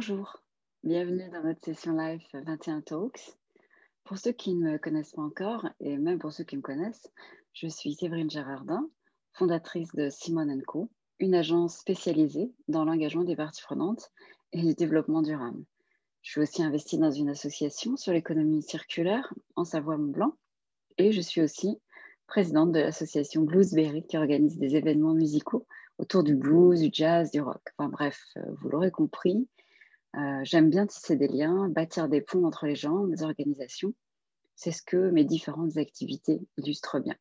Bonjour, bienvenue dans notre session live 21 Talks. Pour ceux qui ne me connaissent pas encore, et même pour ceux qui me connaissent, je suis Séverine Gérardin, fondatrice de Simone Co, une agence spécialisée dans l'engagement des parties prenantes et le développement durable. Je suis aussi investie dans une association sur l'économie circulaire en Savoie-Mont-Blanc et je suis aussi présidente de l'association Bluesberry qui organise des événements musicaux autour du blues, du jazz, du rock. Enfin bref, euh, vous l'aurez compris, euh, j'aime bien tisser des liens, bâtir des ponts entre les gens, les organisations. C'est ce que mes différentes activités illustrent bien.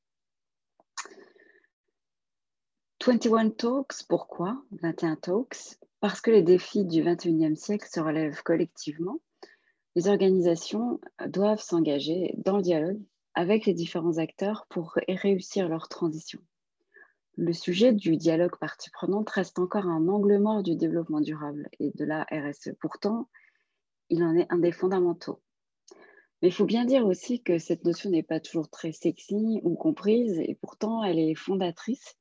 21 Talks, pourquoi 21 Talks? Parce que les défis du 21e siècle se relèvent collectivement. Les organisations doivent s'engager dans le dialogue avec les différents acteurs pour réussir leur transition. Le sujet du dialogue partie prenante reste encore un angle mort du développement durable et de la RSE. Pourtant, il en est un des fondamentaux. Mais il faut bien dire aussi que cette notion n'est pas toujours très sexy ou comprise, et pourtant elle est fondatrice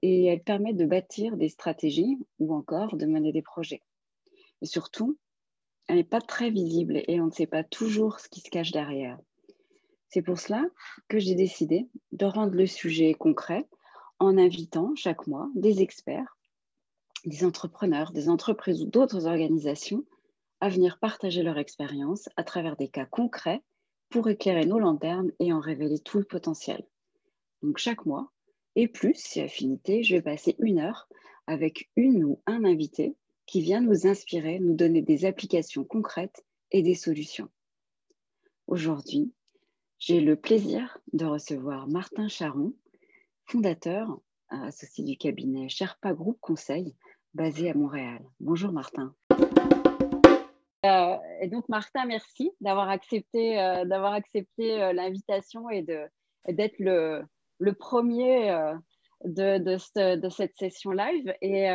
et elle permet de bâtir des stratégies ou encore de mener des projets. Et surtout, elle n'est pas très visible et on ne sait pas toujours ce qui se cache derrière. C'est pour cela que j'ai décidé de rendre le sujet concret en invitant chaque mois des experts, des entrepreneurs, des entreprises ou d'autres organisations à venir partager leur expérience à travers des cas concrets pour éclairer nos lanternes et en révéler tout le potentiel. Donc chaque mois, et plus, si affinité, je vais passer une heure avec une ou un invité qui vient nous inspirer, nous donner des applications concrètes et des solutions. Aujourd'hui, j'ai le plaisir de recevoir Martin Charon, fondateur associé du cabinet Sherpa Group Conseil basé à Montréal. Bonjour Martin. Euh, et donc Martin, merci d'avoir accepté, euh, d'avoir accepté euh, l'invitation et d'être le, premier de, de, cette session live. Et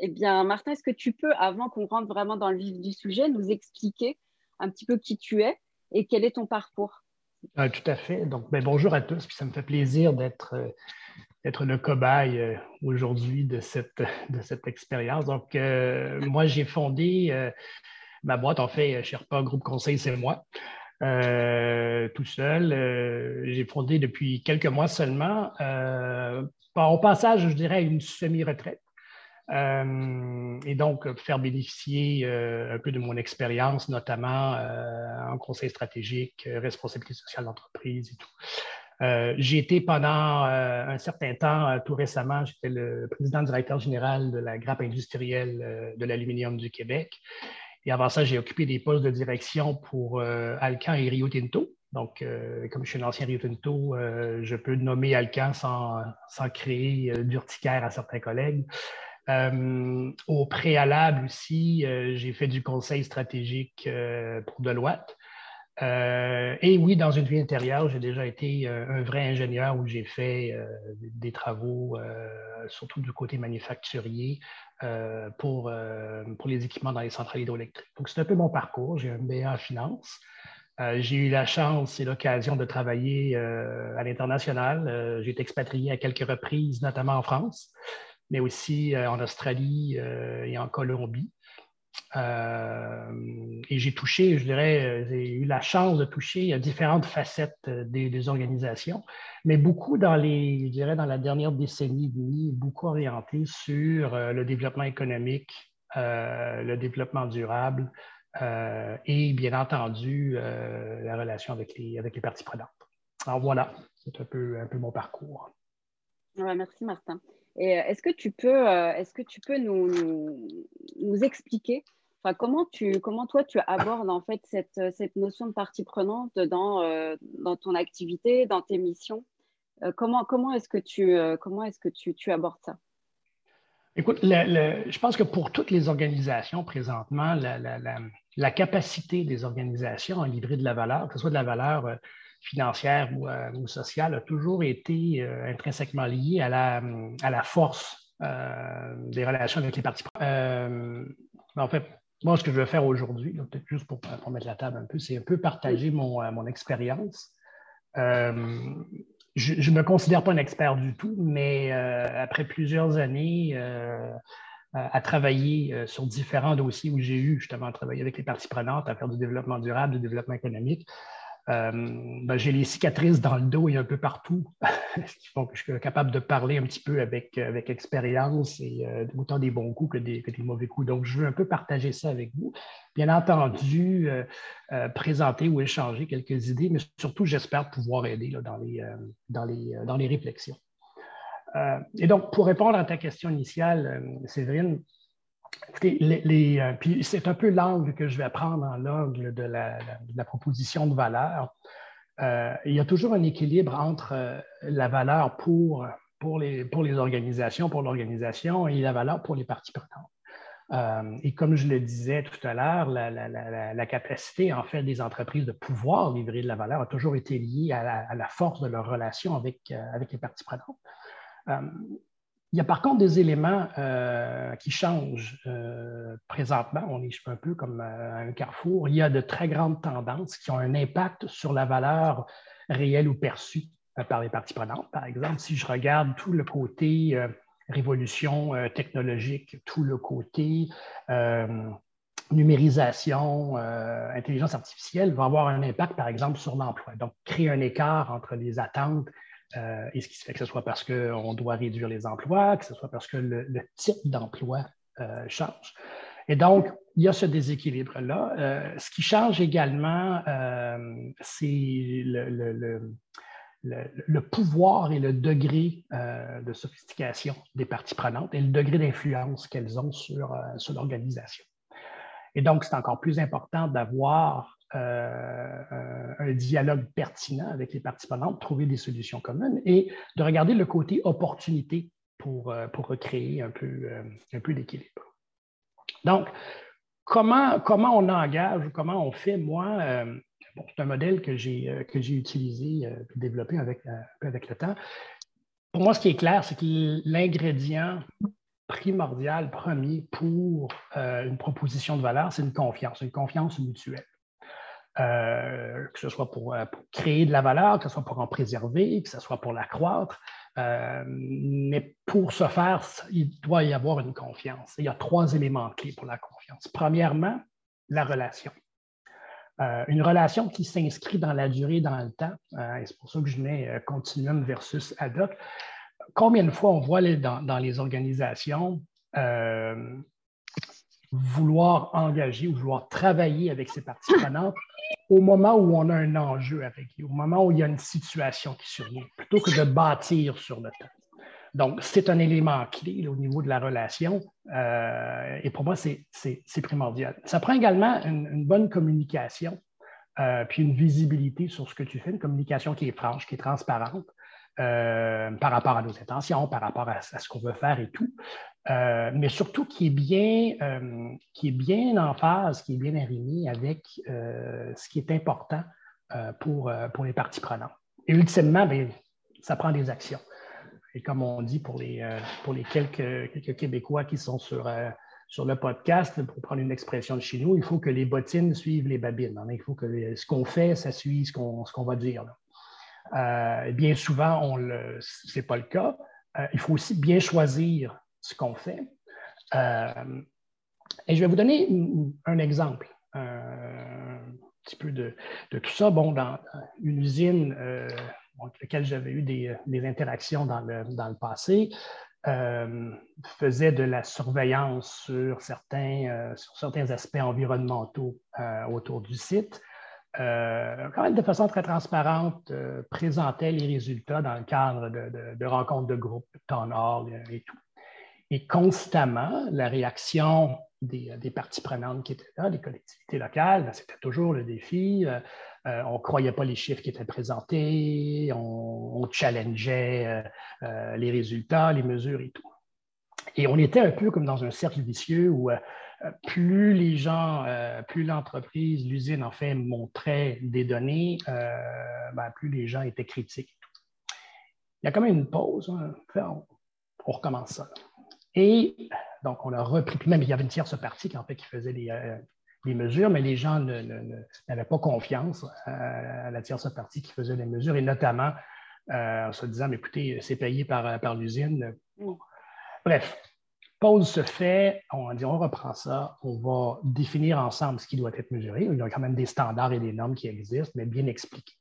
eh bien Martin, est-ce que tu peux, avant qu'on rentre vraiment dans le vif du sujet, nous expliquer un petit peu qui tu es et quel est ton parcours? Ah, tout à fait. Donc, ben, bonjour à tous. Puis ça me fait plaisir d'être euh, le cobaye euh, aujourd'hui de cette, expérience. Donc, euh, moi, j'ai fondé ma boîte, en fait, Sherpa Groupe Conseil, c'est moi. tout seul. j'ai fondé depuis quelques mois seulement. au passage, je dirais, une semi-retraite. Euh, et donc, faire bénéficier euh, un peu de mon expérience, notamment euh, en conseil stratégique, responsabilité sociale d'entreprise et tout. j'ai été pendant un certain temps, tout récemment, j'étais le président directeur général de la grappe industrielle de l'aluminium du Québec. Et avant ça, j'ai occupé des postes de direction pour Alcan et Rio Tinto. Donc, comme je suis un ancien Rio Tinto, je peux nommer Alcan sans, sans créer d'urticaire à certains collègues. Euh, au préalable aussi, euh, j'ai fait du conseil stratégique euh, pour Deloitte. et oui, dans une vie intérieure, j'ai déjà été un vrai ingénieur où j'ai fait des travaux, surtout du côté manufacturier, pour, pour les équipements dans les centrales hydroélectriques. Donc, c'est un peu mon parcours. J'ai un MBA en finance. j'ai eu la chance et l'occasion de travailler à l'international. j'ai été expatrié à quelques reprises, notamment en France mais aussi euh, en Australie euh, et en Colombie. Euh, et j'ai touché, je dirais, j'ai eu la chance de toucher différentes facettes des, organisations, mais beaucoup dans les, je dirais, dans la dernière décennie et demie, beaucoup orienté sur le développement économique, le développement durable et bien entendu la relation avec les, avec les parties prenantes. Alors voilà, c'est un peu, un peu mon parcours. merci Martin. Euh, est-ce que tu peux, euh, est-ce que tu peux nous, expliquer enfin, comment, tu, comment toi tu abordes en fait cette, cette notion de partie prenante dans, euh, dans ton activité, dans tes missions? Comment, comment est-ce que, tu, comment est-ce que tu, tu abordes ça? Écoute, je pense que pour toutes les organisations présentement, la, la, la, capacité des organisations à livrer de la valeur, que ce soit de la valeur financière euh, ou, sociale a toujours été euh, intrinsèquement liée à la, à la force euh, des relations avec les parties. en fait, moi, ce que je veux faire aujourd'hui, peut-être juste pour, mettre la table un peu, c'est un peu partager mon, mon expérience. je ne me considère pas un expert du tout, mais après plusieurs années à travailler sur différents dossiers où j'ai eu justement à travailler avec les parties prenantes, à faire du développement durable, du développement économique. Euh, ben, j'ai les cicatrices dans le dos et un peu partout, ce qui font que je suis capable de parler un petit peu avec, expérience et euh, autant des bons coups que des, mauvais coups. Donc, je veux un peu partager ça avec vous. Bien entendu, euh, présenter ou échanger quelques idées, mais surtout, j'espère pouvoir aider dans, les, dans, les, dans les réflexions. et donc, pour répondre à ta question initiale, Séverine, Écoutez, euh, puis c'est un peu l'angle que je vais prendre en l'angle de la, proposition de valeur. Euh, il y a toujours un équilibre entre euh, la valeur pour, les, organisations, pour l'organisation, et la valeur pour les parties prenantes. et comme je le disais tout à l'heure, la, capacité en fait des entreprises de pouvoir livrer de la valeur a toujours été liée à la, force de leur relation avec les parties prenantes. Il y a par contre des éléments euh, qui changent euh, présentement. On est un peu comme euh, un carrefour. Il y a de très grandes tendances qui ont un impact sur la valeur réelle ou perçue par les parties prenantes. Par exemple, si je regarde tout le côté révolution technologique, tout le côté numérisation, intelligence artificielle va avoir un impact, par exemple, sur l'emploi. Donc, créer un écart entre les attentes euh, et ce qui se fait que ce soit parce qu'on doit réduire les emplois, que ce soit parce que le, type d'emploi euh, change. Et donc, il y a ce déséquilibre-là. Euh, ce qui change également, c'est le, pouvoir et le degré de sophistication des parties prenantes et le degré d'influence qu'elles ont sur l'organisation. Et donc, c'est encore plus important d'avoir euh, un dialogue pertinent avec les parties prenantes, trouver des solutions communes et de regarder le côté opportunité pour, euh, pour recréer un peu, euh, un peu d'équilibre. Donc, comment, comment on engage ou comment on fait, moi, c'est un modèle que j'ai, utilisé et développé avec, avec le temps. Pour moi, ce qui est clair, c'est que l'ingrédient primordial, premier pour une proposition de valeur, c'est une confiance, une confiance mutuelle. Euh, que ce soit euh, pour, créer de la valeur, que ce soit pour en préserver, que ce soit pour l'accroître. Euh, mais pour ce faire, il doit y avoir une confiance. Il y a trois éléments clés pour la confiance. Premièrement, la relation. une relation qui s'inscrit dans la durée, dans le temps. et c'est pour ça que je mets continuum versus ad hoc. Combien de fois on voit dans les organisations vouloir engager ou vouloir travailler avec ces parties prenantes au moment où on a un enjeu avec eux, au moment où il y a une situation qui survient, plutôt que de bâtir sur le temps. Donc, c'est un élément clé au niveau de la relation euh, et pour moi, c'est primordial. Ça prend également une, bonne communication, euh, puis une visibilité sur ce que tu fais, une communication qui est franche, qui est transparente. Euh, par rapport à nos intentions, par rapport à, ce qu'on veut faire et tout, euh, mais surtout qui est, bien, euh, qui est bien en phase, qui est bien arrimé avec ce qui est important pour, pour les parties prenantes. Et ultimement, bien, ça prend des actions. Et comme on dit pour les, pour les quelques, quelques Québécois qui sont sur, sur le podcast, pour prendre une expression de chez nous, il faut que les bottines suivent les babines. Il faut que ce qu'on fait, ça suit ce qu'on va dire. Euh, bien souvent, ce n'est pas le cas. Euh, il faut aussi bien choisir ce qu'on fait. Euh, et je vais vous donner un exemple, un petit peu de, tout ça. Bon, dans une usine avec laquelle j'avais eu des, interactions dans le, passé, faisait de la surveillance sur certains, sur certains aspects environnementaux autour du site. Euh, quand même de façon très transparente, euh, présentait les résultats dans le cadre de, rencontres de groupe, temps hall et tout. Et constamment, la réaction des, parties prenantes qui étaient là, des collectivités locales, ben, c'était toujours le défi. Euh, on ne croyait pas les chiffres qui étaient présentés, on, challengeait les résultats, les mesures et tout. Et on était un peu comme dans un cercle vicieux où euh, plus les gens, euh, plus l'entreprise, l'usine, en fait, montrait des données, euh, ben, plus les gens étaient critiques. Il y a quand même une pause. Hein. On, recommence ça. Et donc, on a repris, même il y avait une tierce partie qui, en fait, qui faisait les, mesures, mais les gens n'avaient pas confiance à la tierce partie qui faisait les mesures, et notamment en se disant, mais écoutez, c'est payé par, par l'usine. Bref, pause se fait, on dit on reprend ça, on va définir ensemble ce qui doit être mesuré. Il y a quand même des standards et des normes qui existent, mais bien expliqués.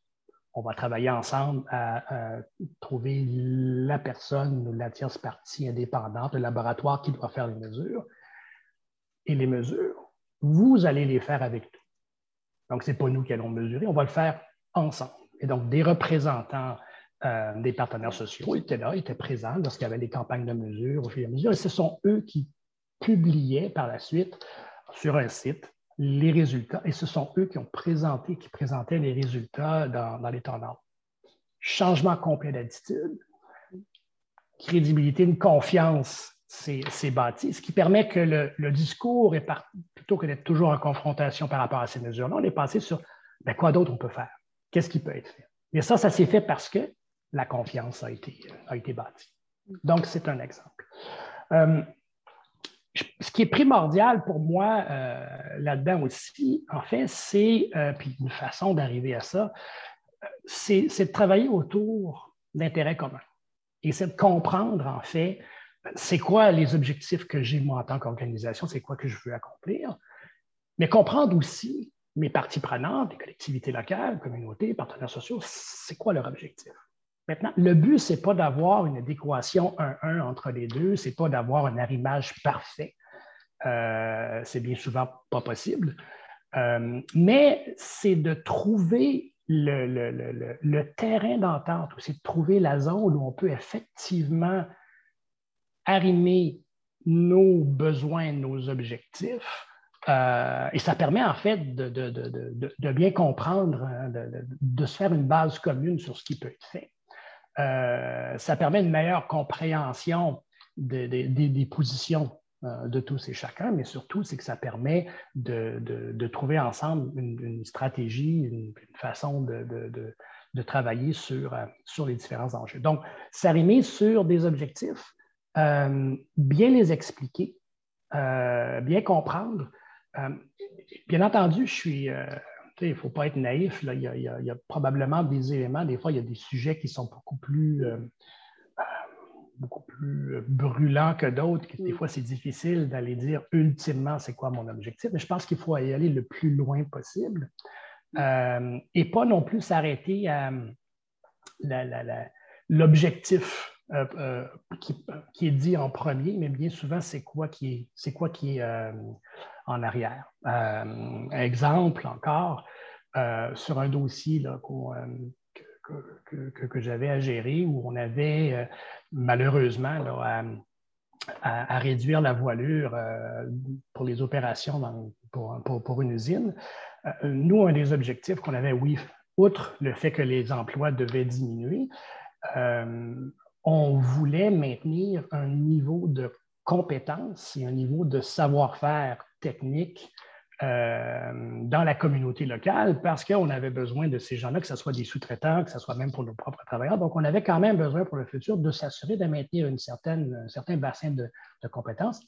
On va travailler ensemble à, trouver la personne ou la tierce partie indépendante, le laboratoire qui doit faire les mesures. Et les mesures, vous allez les faire avec nous. Donc, ce n'est pas nous qui allons mesurer, on va le faire ensemble. Et donc, des représentants euh, des partenaires sociaux étaient là, étaient présents lorsqu'il y avait des campagnes de mesure au fur et à mesure. Et ce sont eux qui publiaient par la suite sur un site les résultats. Et ce sont eux qui ont présenté, qui présentaient les résultats dans, les tendances. Changement complet d'attitude, crédibilité, une confiance c'est bâti, ce qui permet que le, discours est plutôt que d'être toujours en confrontation par rapport à ces mesures-là, on est passé sur ben, quoi d'autre on peut faire, qu'est-ce qui peut être fait? Et ça, ça s'est fait parce que la confiance a été, a été bâtie. Donc, c'est un exemple. Euh, ce qui est primordial pour moi euh, là-dedans aussi, en fait, c'est, puis une façon d'arriver à ça, c'est de travailler autour d'intérêts communs. Et c'est de comprendre, en fait, c'est quoi les objectifs que j'ai moi en tant qu'organisation, c'est quoi que je veux accomplir, mais comprendre aussi mes parties prenantes, les collectivités locales, communautés, partenaires sociaux, c'est quoi leur objectif. Maintenant, le but, ce n'est pas d'avoir une adéquation 1-1 entre les deux, ce n'est pas d'avoir un arrimage parfait. Euh, c'est bien souvent pas possible. Euh, mais c'est de trouver le, terrain d'entente, c'est de trouver la zone où on peut effectivement arrimer nos besoins, nos objectifs, euh, et ça permet en fait de, bien comprendre, hein, de, se faire une base commune sur ce qui peut être fait. Euh, ça permet une meilleure compréhension des positions euh, de tous et chacun, mais surtout, c'est que ça permet de, trouver ensemble une, stratégie, une, façon de, travailler sur, sur les différents enjeux. Donc, s'arrimer sur des objectifs, bien les expliquer, bien comprendre, euh, bien entendu, je suis. Euh, il ne faut pas être naïf. Il, y a, probablement des éléments, des fois, il y a des sujets qui sont beaucoup plus, euh, beaucoup plus brûlants que d'autres. Des fois, c'est difficile d'aller dire ultimement c'est quoi mon objectif, mais je pense qu'il faut y aller le plus loin possible et pas non plus s'arrêter à l'objectif qui, est dit en premier, mais bien souvent, c'est quoi qui est, quoi qui est en arrière. Euh, exemple encore, euh, sur un dossier euh, que, j'avais à gérer où on avait malheureusement à, réduire la voilure pour les opérations pour, une usine. nous, un des objectifs qu'on avait, oui, outre le fait que les emplois devaient diminuer, on voulait maintenir un niveau de compétence et un niveau de savoir-faire technique euh, dans la communauté locale parce qu'on avait besoin de ces gens-là, que ce soit des sous-traitants, que ce soit même pour nos propres travailleurs. Donc, on avait quand même besoin pour le futur de s'assurer de maintenir une certaine, un certain bassin de, compétences,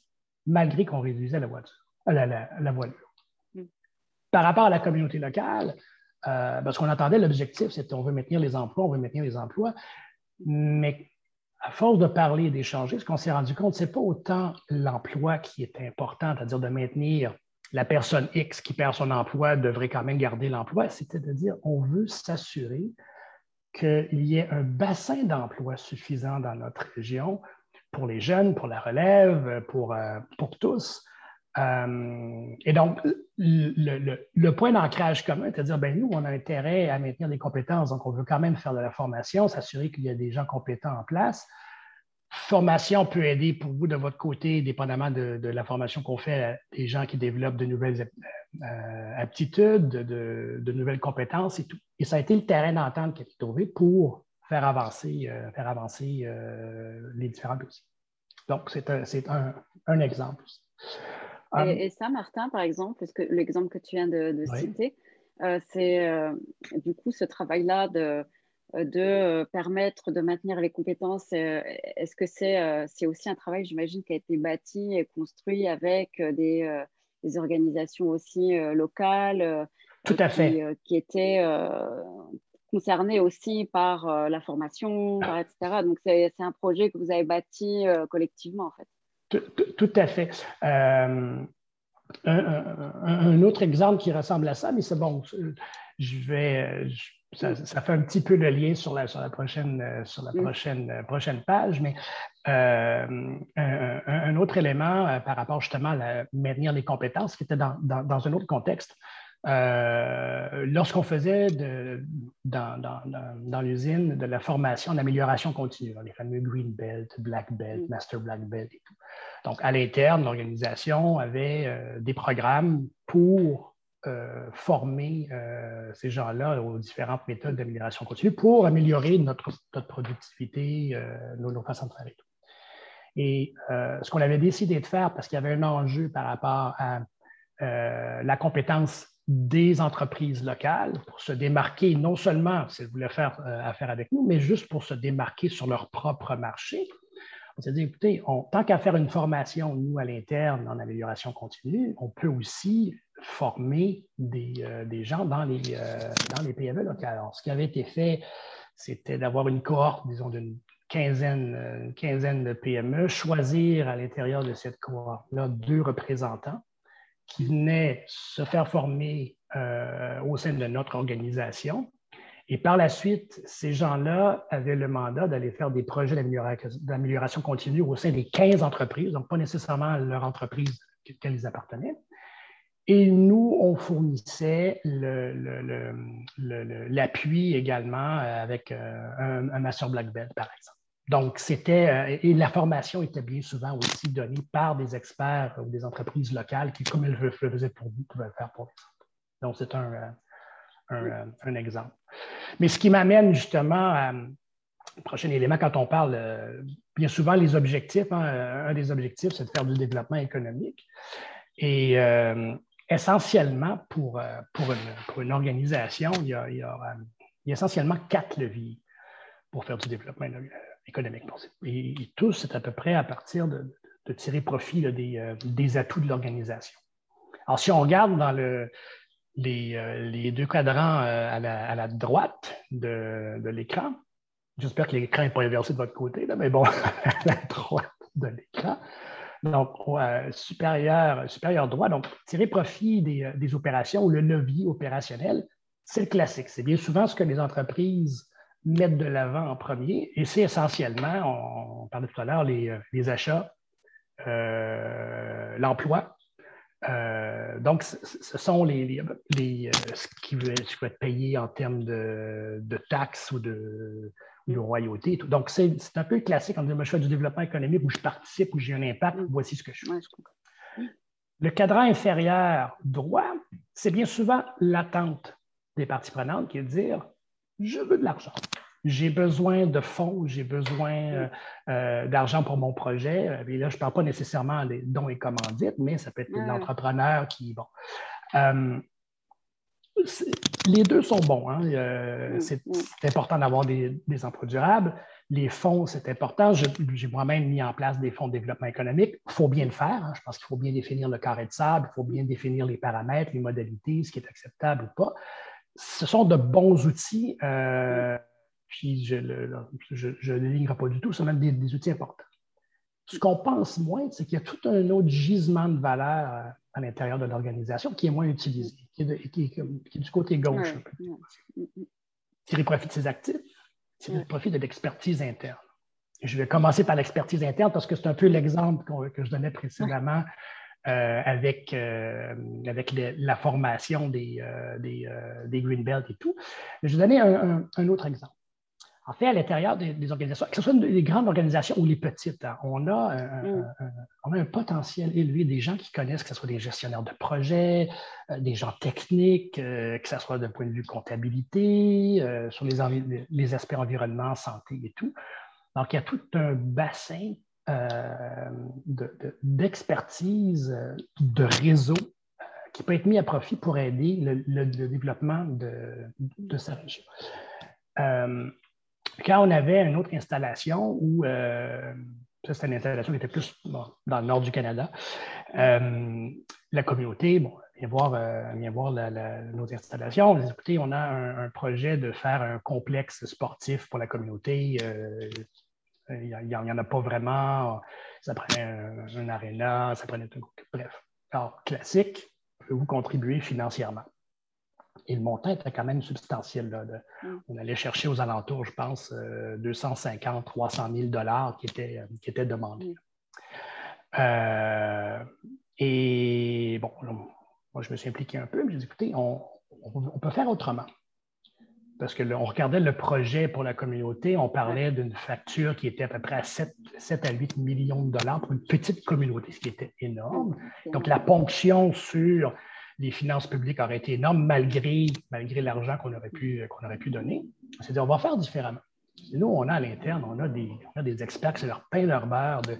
malgré qu'on réduisait la, voiture, euh, la, voilure. Mm. Par rapport à la communauté locale, euh, parce qu'on entendait l'objectif, c'était on veut maintenir les emplois, on veut maintenir les emplois, mais à force de parler et d'échanger, ce qu'on s'est rendu compte, ce n'est pas autant l'emploi qui est important, c'est-à-dire de maintenir la personne X qui perd son emploi devrait quand même garder l'emploi, c'était de dire on veut s'assurer qu'il y ait un bassin d'emploi suffisant dans notre région pour les jeunes, pour la relève, pour, euh, pour tous. Euh, et donc, le, point d'ancrage commun, c'est-à-dire, ben, nous, on a intérêt à maintenir des compétences, donc on veut quand même faire de la formation, s'assurer qu'il y a des gens compétents en place. Formation peut aider pour vous de votre côté, dépendamment de, la formation qu'on fait des gens qui développent de nouvelles euh, aptitudes, de, nouvelles compétences et tout. Et ça a été le terrain d'entente qui a été trouvé pour faire avancer, euh, faire avancer les différents dossiers. Donc, c'est un, un, exemple. Ah. Et, ça, Martin, par exemple, parce que l'exemple que tu viens de, citer, euh, c'est euh, du coup ce travail-là de, de permettre de maintenir les compétences. Euh, est-ce que c'est aussi un travail, j'imagine, qui a été bâti et construit avec des, des organisations aussi locales Tout à fait. Qui, étaient concernées aussi par la formation, etc. Donc, c'est un projet que vous avez bâti collectivement, en fait. Tout, à fait. Euh, un, autre exemple qui ressemble à ça, mais c'est bon, je vais, ça, fait un petit peu le lien sur la, sur la prochaine, sur la prochaine, prochaine page, mais un, autre élément par rapport justement à maintenir les compétences qui était dans, dans un autre contexte. Euh, lorsqu'on faisait dans, l'usine de la formation d'amélioration continue, les fameux Green Belt, Black Belt, mm. Master Black Belt et tout. Donc, à l'interne, l'organisation avait euh, des programmes pour euh, former ces gens-là aux différentes méthodes d'amélioration continue pour améliorer notre, productivité, nos, nos, façons de faire et tout. Et ce qu'on avait décidé de faire, parce qu'il y avait un enjeu par rapport à la compétence des entreprises locales pour se démarquer, non seulement si elles voulaient faire euh, affaire avec nous, mais juste pour se démarquer sur leur propre marché. On s'est dit, écoutez, tant qu'à faire une formation, nous, à l'interne, en amélioration continue, on peut aussi former des, euh, gens dans les, euh, dans les PME locales. Alors, ce qui avait été fait, c'était d'avoir une cohorte, disons, d'une quinzaine, quinzaine de PME, choisir à l'intérieur de cette cohorte-là deux représentants qui venaient se faire former euh, au sein de notre organisation. Et par la suite, ces gens-là avaient le mandat d'aller faire des projets d'amélioration continue au sein des 15 entreprises, donc pas nécessairement leur entreprise à laquelle ils appartenaient. Et nous, on fournissait l'appui également avec euh, un, un, Master Black Belt, par exemple. Donc, c'était, euh, et la formation était bien souvent aussi donnée par des experts ou des entreprises locales qui, comme elles le faisaient pour vous, pouvaient le faire pour les autres. Donc, c'est un, euh, euh, un, exemple. Mais ce qui m'amène justement à prochain élément, quand on parle, bien souvent, les objectifs, hein, un des objectifs, c'est de faire du développement économique. Et essentiellement, pour, pour, une, pour, une, organisation, il y, a, il y, a, essentiellement quatre leviers pour faire du développement économique. Et, tous, c'est à peu près à partir de, tirer profit euh, des, atouts de l'organisation. Alors, si on regarde dans le, les, euh, deux cadrans euh, à, la, droite de, l'écran, j'espère que l'écran n'est pas inversé de votre côté, mais bon, à la droite de l'écran, donc, supérieur, supérieur droit, donc tirer profit des, des, opérations ou le levier opérationnel, c'est le classique. C'est bien souvent ce que les entreprises mettre de l'avant en premier. Et c'est essentiellement, on, parlait tout à l'heure, les, euh, achats, euh, l'emploi. Euh, donc, ce sont les, ce, qui veut, être payé en termes de, taxes ou de, de royauté. Donc, c'est un peu classique. On dit, je fais du développement économique où je participe, où j'ai un impact, mm. voici ce que je fais. le cadran inférieur droit, c'est bien souvent l'attente des parties prenantes qui est de dire je veux de l'argent. J'ai besoin de fonds, j'ai besoin euh, euh, d'argent pour mon projet. Euh, et là, je ne parle pas nécessairement des dons et commandites, mais ça peut être l'entrepreneur qui. Bon. les deux sont bons. Hein. Mm, c'est mm. important d'avoir des, emplois durables. Les fonds, c'est important. J'ai moi-même mis en place des fonds de développement économique. Il faut bien le faire. Hein. Je pense qu'il faut bien définir le carré de sable, il faut bien définir les paramètres, les modalités, ce qui est acceptable ou pas ce sont de bons outils, euh, puis je ne les lignerai pas du tout, ce sont même des, outils importants. Ce qu'on pense moins, c'est qu'il y a tout un autre gisement de valeur euh, à l'intérieur de l'organisation qui est moins utilisé, qui est, du côté gauche. Tirer profit de ses actifs, tirer profit de l'expertise interne. je vais commencer par l'expertise interne parce que c'est un peu l'exemple que je donnais précédemment euh, avec, euh, avec la formation des, euh, des, des, Green Belt et tout. je vais donner un, autre exemple. En fait, à l'intérieur des, organisations, que ce soit des grandes organisations ou les petites, hein, on, a mm. un, on, a un, potentiel élevé des gens qui connaissent, que ce soit des gestionnaires de projets, des gens techniques, que ce soit d'un point de vue comptabilité, sur les, les aspects environnement, santé et tout. Donc, il y a tout un bassin d'expertise, euh, de, réseau euh, qui peut être mis à profit pour aider le, développement de, sa région. quand on avait une autre installation où, ça c'était une installation qui était plus dans le nord du Canada, la communauté, bon, vient voir, vient voir nos installations. On dit, écoutez, on a un, projet de faire un complexe sportif pour la communauté Il n'y en, a pas vraiment. Ça prenait un, un aréna, ça prenait un. Bref. Alors, classique, pouvez-vous contribuer financièrement? Et le montant était quand même substantiel. Mm. On allait chercher aux alentours, je pense, 250, 300 000 dollars qui étaient, qui étaient demandés. Mm. Euh, et bon, moi, je me suis impliqué un peu, mais j'ai dit, écoutez, on, peut faire autrement. Parce qu'on regardait le projet pour la communauté, on parlait d'une facture qui était à peu près à 7, 7, à 8 millions de dollars pour une petite communauté, ce qui était énorme. Donc, la ponction sur les finances publiques auraient été énormes malgré, malgré l'argent qu'on aurait, pu, qu'on aurait pu donner. C'est-à-dire, on va faire différemment. Nous, on a à l'interne, on, a des, des experts qui leur pain, leur beurre de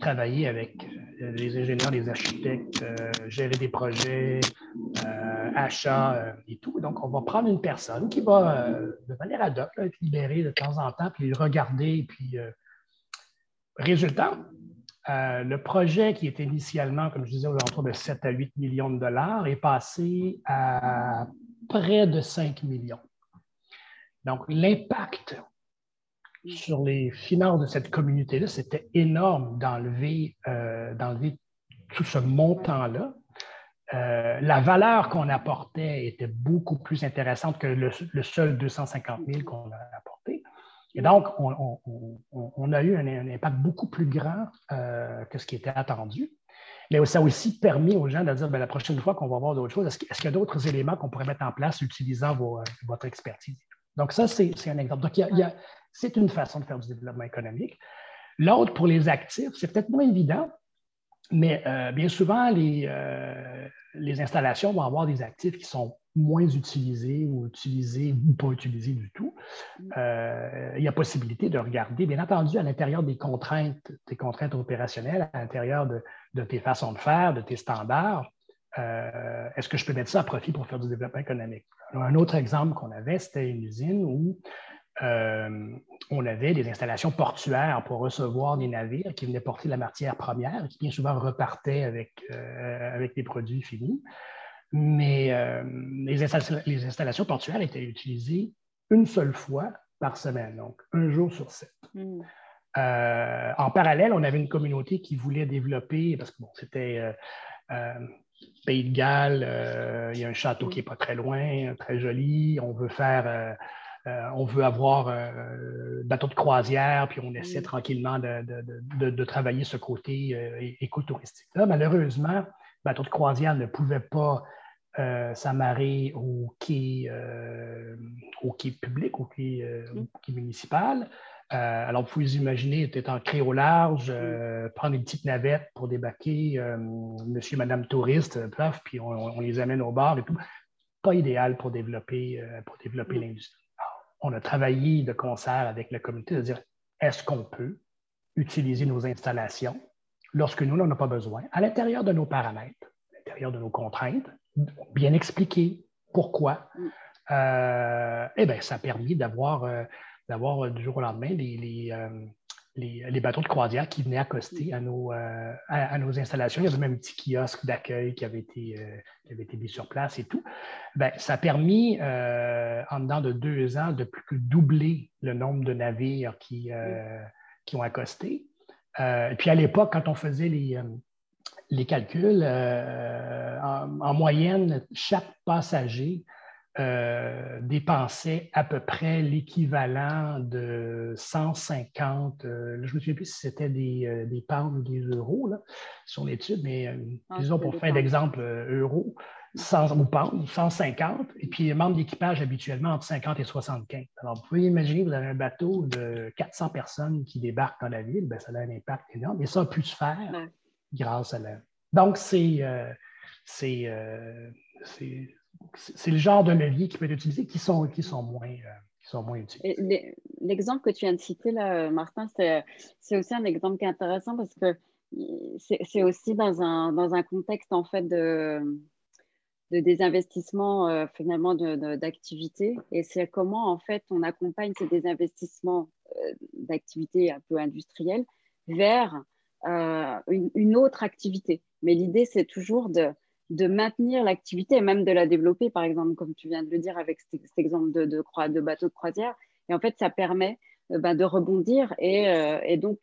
travailler avec euh, les ingénieurs, les architectes, euh, gérer des projets, euh, achats et tout. Donc, on va prendre une personne qui va, de manière ad hoc, être libérée de temps en temps, puis regarder, puis résultat, le projet qui était initialement, comme je disais, autour de 7 à 8 millions de dollars est passé à près de 5 millions. Donc, l'impact sur les finances de cette communauté-là, c'était énorme d'enlever euh, tout ce montant-là. Euh, la valeur qu'on apportait était beaucoup plus intéressante que le, seul 250 000 qu'on a apporté. Et donc, on, a eu un, impact beaucoup plus grand euh, que ce qui était attendu. Mais ça a aussi permis aux gens de dire, ben, la prochaine fois qu'on va voir d'autres choses, est-ce, qu'il y a d'autres éléments qu'on pourrait mettre en place utilisant votre expertise? Donc, ça, c'est, un exemple. Donc, c'est une façon de faire du développement économique. L'autre, pour les actifs, c'est peut-être moins évident, mais euh, bien souvent, les, les installations vont avoir des actifs qui sont moins utilisés ou utilisés ou pas utilisés du tout, mm. euh, il y a possibilité de regarder, bien entendu, à l'intérieur des contraintes, des contraintes opérationnelles, à l'intérieur de, tes façons de faire, de tes standards, euh, est-ce que je peux mettre ça à profit pour faire du développement économique? un autre exemple qu'on avait, c'était une usine où euh, on avait des installations portuaires pour recevoir des navires qui venaient porter la matière première, qui bien souvent repartaient avec, avec des produits finis mais euh, les, installations portuaires étaient utilisées une seule fois par semaine, donc un jour sur sept. Hmm. Euh, en parallèle, on avait une communauté qui voulait développer, parce que bon, c'était euh, Pays de Galles, il y a un château qui n'est pas très loin, très joli, on veut faire. On veut avoir un bateau de croisière, puis on essaie hmm. tranquillement de, travailler ce côté écotouristique. Là, malheureusement, bateau de croisière ne pouvait pas euh, s'amarrer au quai, euh, au quai public, au quai, euh, mm. municipal. alors, vous pouvez imaginer, était ancré au large, mm. prendre une petite navette pour débarquer monsieur et madame touriste, puis on, les amène au bar et tout. Pas idéal pour développer, pour développer mm. l'industrie. On a travaillé de concert avec la communauté de dire est-ce qu'on peut utiliser nos installations lorsque nous n'en avons pas besoin, à l'intérieur de nos paramètres, à l'intérieur de nos contraintes, bien expliquer pourquoi? Mm. Euh, eh bien, ça a permis d'avoir, euh, d'avoir euh, du jour au lendemain les, les, bateaux de croisière qui venaient accoster à nos, à, nos installations. Il y avait même un petit kiosque d'accueil qui avait été, qui avait été mis sur place et tout. Bien, ça a permis, en dedans de deux ans, de plus que doubler le nombre de navires qui, mm. qui ont accosté. et puis à l'époque, quand on faisait les, les calculs, euh, en, moyenne, chaque passager euh, dépensait à peu près l'équivalent de 150, euh, je ne me souviens plus si c'était des, des pounds ou des euros là, sur l'étude, mais ah, disons pour faire d'exemple, euros, 100 ou pounds, 150, et puis les membres d'équipage habituellement entre 50 et 75. Alors, vous pouvez imaginer, vous avez un bateau de 400 personnes qui débarquent dans la ville, bien, ça a un impact énorme, et ça a pu se faire grâce à la. Donc, euh, euh, c'est c'est le genre de levier qui peut être utilisé qui sont, qui sont, moins, euh, qui utilisés. L'exemple que tu viens de citer, là, Martin, c'est aussi un exemple qui est intéressant parce que c'est aussi dans un, dans un contexte en fait de, de désinvestissement finalement d'activités et c'est comment en fait on accompagne ces désinvestissements d'activités un peu industrielles vers euh, une, autre activité. Mais l'idée, c'est toujours de, de maintenir l'activité et même de la développer, par exemple, comme tu viens de le dire avec cet, exemple de, de, de bateau de croisière. Et en fait, ça permet ben, de rebondir. Et, donc,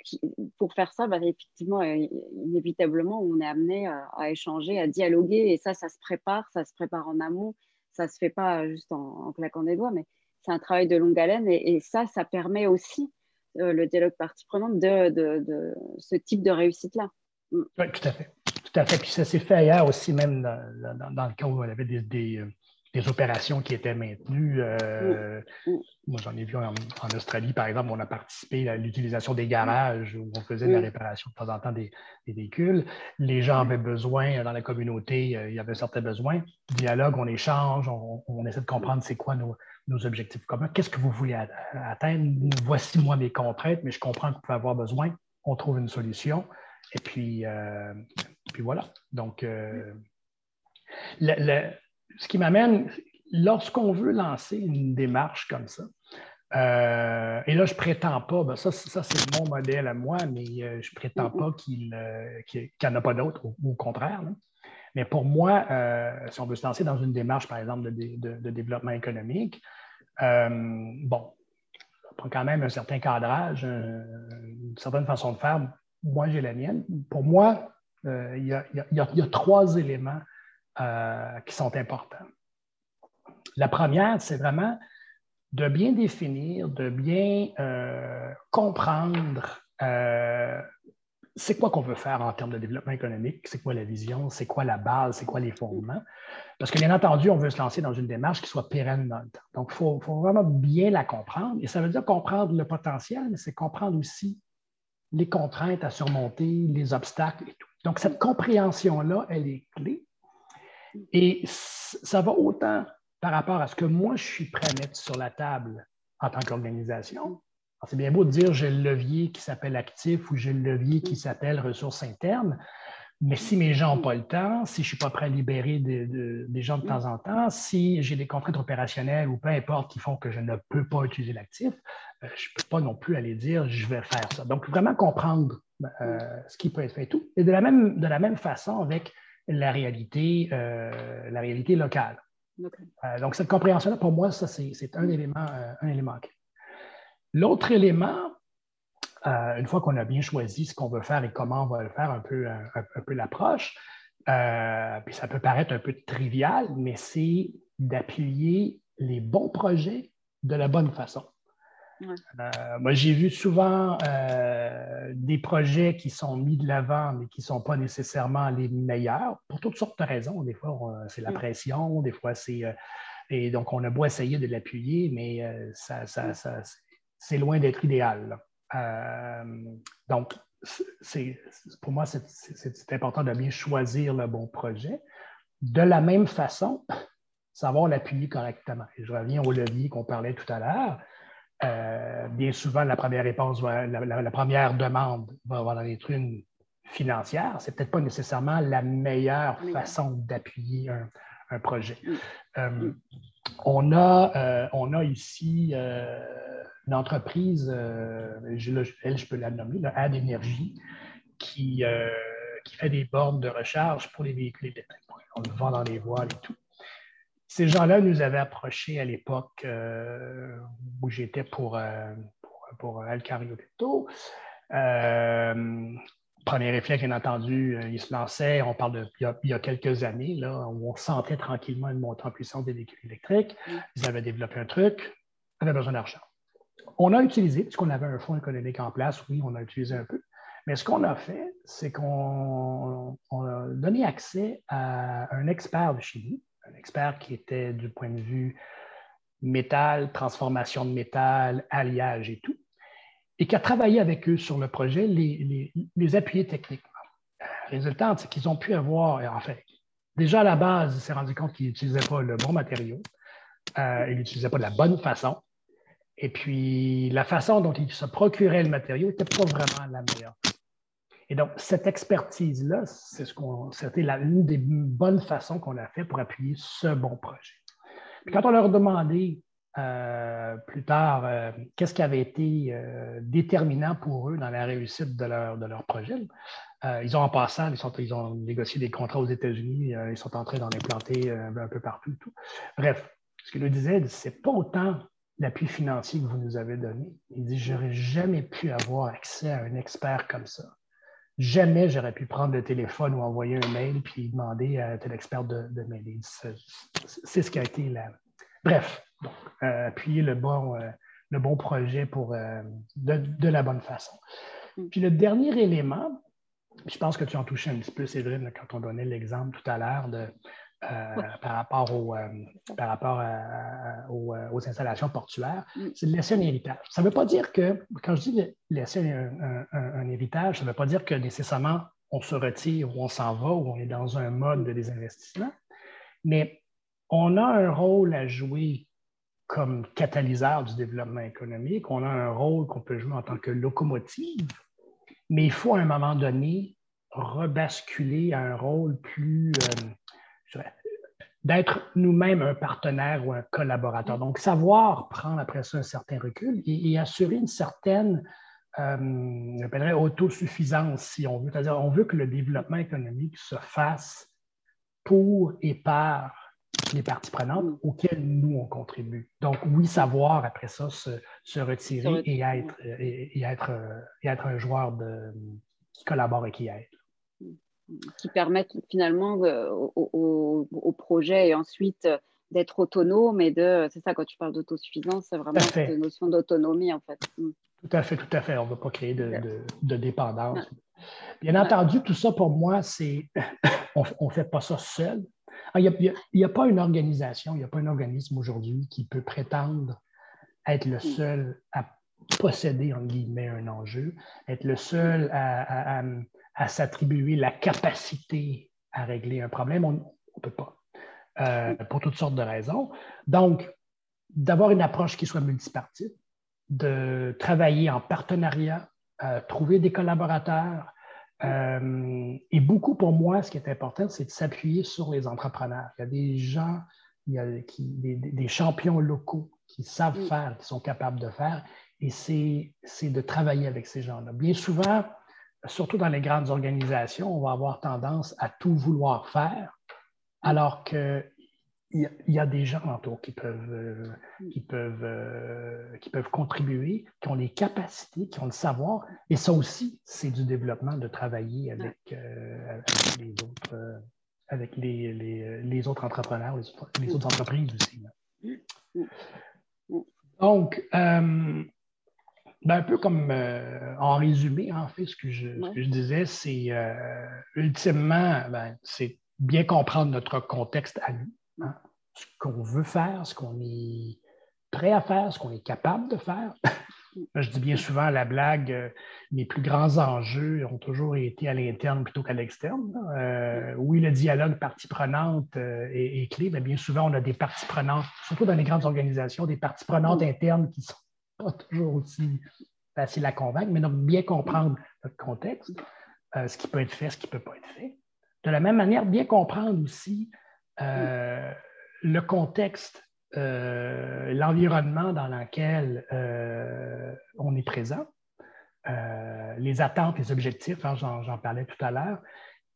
pour faire ça, ben, effectivement, inévitablement, on est amené à, échanger, à dialoguer. Et ça, ça se prépare, ça se prépare en amont. Ça ne se fait pas juste en, claquant des doigts, mais c'est un travail de longue haleine. Et, ça, ça permet aussi le dialogue partie prenante de, ce type de réussite-là. Oui, tout à fait. Tout à fait. Puis ça s'est fait ailleurs aussi, même dans, le cas où on avait des, des opérations qui étaient maintenues. Euh, mm. Mm. Moi, j'en ai vu en, Australie, par exemple, on a participé à l'utilisation des garages où on faisait de la mm. réparation de temps en temps des, véhicules. Les gens avaient besoin, dans la communauté, euh, il y avait certains besoins. Dialogue, on échange, on, essaie de comprendre c'est quoi nos, objectifs communs. Qu'est-ce que vous voulez atteindre? Voici moi mes contraintes, mais je comprends que vous pouvez avoir besoin. On trouve une solution. Et puis, euh, puis voilà. Donc, le, ce qui m'amène, lorsqu'on veut lancer une démarche comme ça, euh, et là, je ne prétends pas, ben ça, ça c'est mon modèle à moi, mais euh, je ne prétends pas qu'il euh, n'y en a pas d'autres, au, contraire. Mais pour moi, si on veut se lancer dans une démarche, par exemple, de, développement économique, bon, ça prend quand même un certain cadrage, une certaine façon de faire. Moi, j'ai la mienne. Pour moi, il y, a trois éléments euh, qui sont importants. La première, c'est vraiment de bien définir, de bien euh, comprendre euh, c'est quoi qu'on veut faire en termes de développement économique, c'est quoi la vision, c'est quoi la base, c'est quoi les fondements. Parce que bien entendu, on veut se lancer dans une démarche qui soit pérenne dans le temps. Donc, il faut, faut, vraiment bien la comprendre. Et ça veut dire comprendre le potentiel, mais c'est comprendre aussi les contraintes à surmonter, les obstacles et tout. Donc, cette compréhension-là, elle est clé. Et ça va autant par rapport à ce que moi, je suis prêt à mettre sur la table en tant qu'organisation. C'est bien beau de dire j'ai le levier qui s'appelle actif ou j'ai le levier qui s'appelle ressources internes, mais si mes gens n'ont pas le temps, si je ne suis pas prêt à libérer des gens de temps en temps, si j'ai des contraintes opérationnelles ou peu importe qui font que je ne peux pas utiliser l'actif, euh, je ne peux pas non plus aller dire je vais faire ça. Donc, vraiment comprendre ce qui peut être fait et tout. Et de la même, de la même façon avec la réalité, euh, la réalité locale. Euh, donc, cette compréhension-là, pour moi, ça, c'est un élément, euh, un élément clé. L'autre élément, une fois qu'on a bien choisi ce qu'on veut faire et comment on va le faire, un peu, un, peu l'approche, puis ça peut paraître un peu trivial, mais c'est d'appuyer les bons projets de la bonne façon. Euh, moi, j'ai vu souvent euh, des projets qui sont mis de l'avant, mais qui ne sont pas nécessairement les meilleurs, pour toutes sortes de raisons. Des fois, c'est la pression, des fois, c'est. Euh, et donc, on a beau essayer de l'appuyer, mais ça, mm. c'est loin d'être idéal. donc, pour moi, c'est important de bien choisir le bon projet. De la même façon, savoir l'appuyer correctement. Et je reviens au levier qu'on parlait tout à l'heure. Euh, bien souvent, la première réponse, la, première demande va avoir être une financière. Ce n'est peut-être pas nécessairement la meilleure façon d'appuyer un, projet. Euh, on, a, euh, on a ici une entreprise, elle, je peux la nommer, Ad Energy, qui, qui fait des bornes de recharge pour les véhicules électriques. On le vend dans les voiles et tout. Ces gens-là nous avaient approchés à l'époque euh, où j'étais pour, euh, pour, pour euh, premier réflexe, bien entendu, ils se lançaient, on parle de il y a, quelques années, là, où on sentait tranquillement une montée en puissance des véhicules électriques. Ils avaient développé un truc, avait besoin d'argent. On a utilisé, puisqu'on avait un fonds économique en place, oui, on a utilisé un peu. Mais ce qu'on a fait, c'est qu'on a donné accès à un expert de chimie un expert qui était du point de vue métal, transformation de métal, alliage et tout, et qui a travaillé avec eux sur le projet, les, les, appuyer techniquement. Résultat, c'est qu'ils ont pu avoir, en fait, déjà à la base, ils s'est rendu compte qu'ils n'utilisaient pas le bon matériau, euh, ils n'utilisaient pas de la bonne façon, et puis la façon dont ils se procuraient le matériau n'était pas vraiment la meilleure. Et donc, cette expertise-là, c'est ce qu'on, c'était l'une des bonnes façons qu'on a fait pour appuyer ce bon projet. Quand on leur a demandé euh, plus tard euh, qu'est-ce qui avait été euh, déterminant pour eux dans la réussite de leur, de leur projet, ils ont en passant, ils, ils, ont négocié des contrats aux États-Unis, ils sont en train d'en implanter un peu partout. Tout. Bref, ce qu'ils nous disaient, c'est pas autant l'appui financier que vous nous avez donné. Il dit, j'aurais jamais pu avoir accès à un expert comme ça. Jamais j'aurais pu prendre le téléphone ou envoyer un mail puis demander à tel expert de, de m'aider. C'est ce qui a été la. Bref, euh, appuyer le bon, euh, le bon projet pour, euh, de, la bonne façon. Mm. Puis le dernier élément, je pense que tu en touchais un petit peu, Séverine, quand on donnait l'exemple tout à l'heure de euh, par rapport, euh, par rapport euh, aux, installations portuaires, mm. c'est de laisser un héritage. Ça ne veut pas dire que, quand je dis laisser un, héritage, ça ne veut pas dire que nécessairement on se retire ou on s'en va ou on est dans un mode de désinvestissement, mais on a un rôle à jouer comme catalyseur du développement économique, on a un rôle qu'on peut jouer en tant que locomotive, mais il faut à un moment donné rebasculer à un rôle plus d'être nous-mêmes un partenaire ou un collaborateur. Donc, savoir prendre après ça un certain recul et, assurer une certaine, euh, autosuffisance, si on veut. C'est-à-dire, on veut que le développement économique se fasse pour et par les parties prenantes mm. auxquelles nous, on contribue. Donc, oui, savoir après ça se, retirer et être, et, être, et être un joueur de, qui collabore et qui aide qui permettent finalement euh, au, projet et ensuite euh, d'être autonome et de, c'est ça quand tu parles d'autosuffisance, c'est vraiment cette notion d'autonomie en fait. Mm. Tout à fait, tout à fait. On ne veut pas créer de, dépendance. Bien entendu, tout ça pour moi, c'est on ne fait pas ça seul. Ah, il n'y a, pas une organisation, il n'y a pas un organisme aujourd'hui qui peut prétendre être le mm. seul à posséder, en guillemets, un enjeu, être le seul à, à s'attribuer la capacité à régler un problème, on ne peut pas, euh, pour toutes sortes de raisons. Donc, d'avoir une approche qui soit multipartite, de travailler en partenariat, euh, trouver des collaborateurs. Euh, et beaucoup pour moi, ce qui est important, c'est de s'appuyer sur les entrepreneurs. Il y a des gens, il y a des, champions locaux qui savent mm. faire, qui sont capables de faire, et c'est de travailler avec ces gens-là. Bien souvent, surtout dans les grandes organisations, on va avoir tendance à tout vouloir faire, alors qu'il y, y, a des gens autour qui peuvent, euh, qui, peuvent, euh, qui peuvent contribuer, qui ont les capacités, qui ont le savoir. Et ça aussi, c'est du développement de travailler avec, euh, les autres. avec les, les, autres entrepreneurs, les autres, entreprises aussi. Donc, ben, un peu comme euh, en résumé, en fait, ce que je, disais, c'est euh, ultimement, ben, c'est bien comprendre notre contexte à nous, hein. ce qu'on veut faire, ce qu'on est prêt à faire, ce qu'on est capable de faire. je dis bien souvent à la blague, euh, mes plus grands enjeux ont toujours été à l'interne plutôt qu'à l'externe. oui, le dialogue partie prenante est, clé, mais bien souvent, on a des parties prenantes, surtout dans les grandes organisations, des parties prenantes internes qui sont pas toujours aussi facile à convaincre, mais donc bien comprendre notre contexte, euh, ce qui peut être fait, ce qui ne peut pas être fait. De la même manière, bien comprendre aussi euh, le contexte, euh, l'environnement dans lequel on est présent, les attentes, les objectifs, hein, j'en parlais tout à l'heure,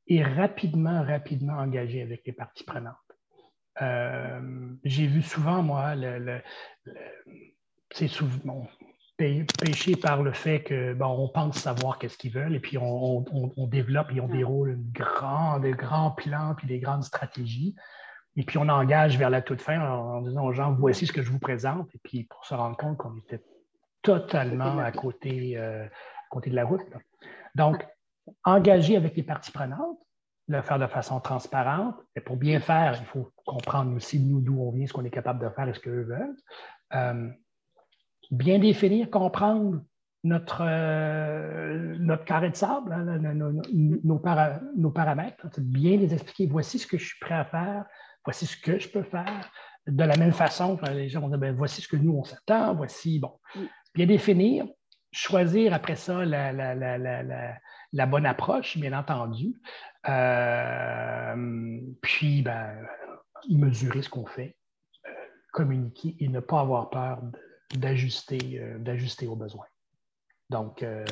et rapidement, rapidement engager avec les parties prenantes. J'ai vu souvent, moi, le c'est souvent péché par le fait que bon, on pense savoir qu'est-ce qu'ils veulent et puis on, développe et on déroule grand, de grands plans puis des grandes stratégies. Et puis on engage vers la toute fin en, disant aux gens voici ce que je vous présente. Et puis pour se rendre compte qu'on était totalement à côté, euh, côté de la route. Donc, engager avec les parties prenantes, le faire de façon transparente. Et pour bien faire, il faut comprendre aussi nous d'où on vient, ce qu'on est capable de faire et ce qu'eux veulent. Euh, bien définir, comprendre notre, euh, notre carré de sable, hein, nos, paramètres, bien les expliquer. Voici ce que je suis prêt à faire, voici ce que je peux faire. De la même façon, les gens vont dire ben, voici ce que nous, on s'attend, voici, bon. Bien définir, choisir après ça la, la, bonne approche, bien entendu. Euh, puis, ben, mesurer ce qu'on fait, euh, communiquer et ne pas avoir peur de d'ajuster, euh, d'ajuster aux besoins. Donc, euh,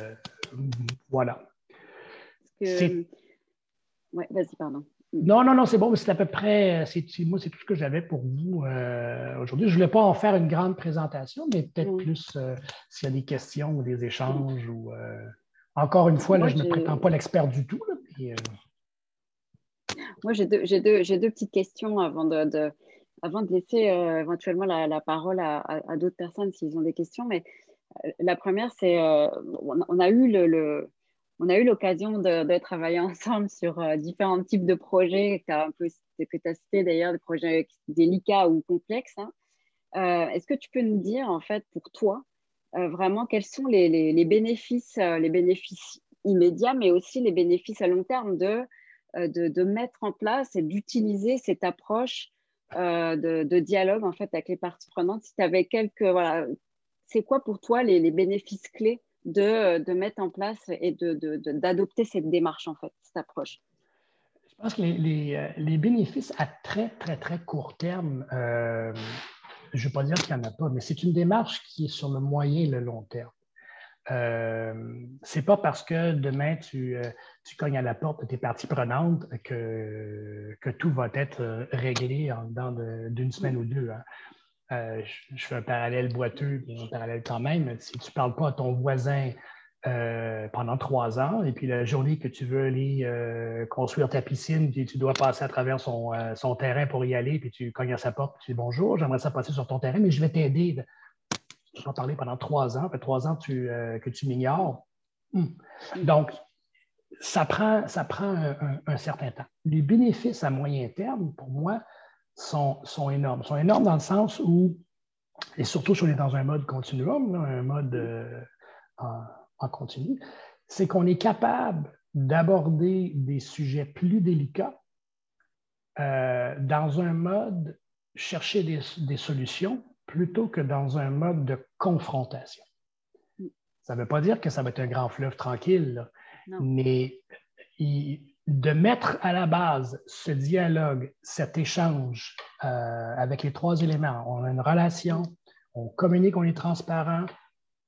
voilà. Oui, vas-y, pardon. Non, non, non, c'est bon, c'est à peu près, c'est, moi, c'est tout ce que j'avais pour vous euh, aujourd'hui. Je ne voulais pas en faire une grande présentation, mais peut-être plus euh, s'il y a des questions ou des échanges. ou Encore une fois, là, je ne prétends pas l'expert du tout. moi, j'ai deux, deux, petites questions avant de, avant de laisser éventuellement la, parole à, d'autres personnes s'ils ont des questions. Mais la première, c'est on, a eu le on a eu l'occasion de, travailler ensemble sur euh, différents types de projets que tu as cité d'ailleurs, des projets délicats ou complexes. Hein. Euh, est-ce que tu peux nous dire, en fait, pour toi, euh, vraiment quels sont les, bénéfices, les bénéfices immédiats, mais aussi les bénéfices à long terme de, de, mettre en place et d'utiliser cette approche de, dialogue en fait avec les parties prenantes Si tu avais quelques, voilà, c'est quoi pour toi les bénéfices clés de, mettre en place et d'adopter cette démarche, en fait, cette approche? Je pense que les, euh, bénéfices à très, très, très court terme, euh, je ne vais pas dire qu'il n'y en a pas, mais c'est une démarche qui est sur le moyen et le long terme. Euh, ce n'est pas parce que demain tu, tu, cognes à la porte de tes parties prenantes que, que tout va être réglé en dedans d'une semaine ou deux. Hein. Euh, je, fais un parallèle boiteux, mais un parallèle quand même. Si tu ne parles pas à ton voisin euh, pendant trois ans, et puis la journée que tu veux aller euh, construire ta piscine, puis tu dois passer à travers son, terrain pour y aller, puis tu cognes à sa porte, tu dis bonjour, j'aimerais ça passer sur ton terrain, mais je vais t'aider. Je vais parler pendant trois ans, fait trois ans que tu m'ignores. Hmm. Donc, ça prend, ça prend un, certain temps. Les bénéfices à moyen terme, pour moi, sont, sont énormes. sont énormes dans le sens où, et surtout si on est dans un mode continuum, un mode euh, en, continu, c'est qu'on est capable d'aborder des sujets plus délicats euh, dans un mode chercher des, solutions plutôt que dans un mode de confrontation. Ça ne veut pas dire que ça va être un grand fleuve tranquille, mais il, de mettre à la base ce dialogue, cet échange euh, avec les trois éléments. On a une relation, on communique, on est transparent,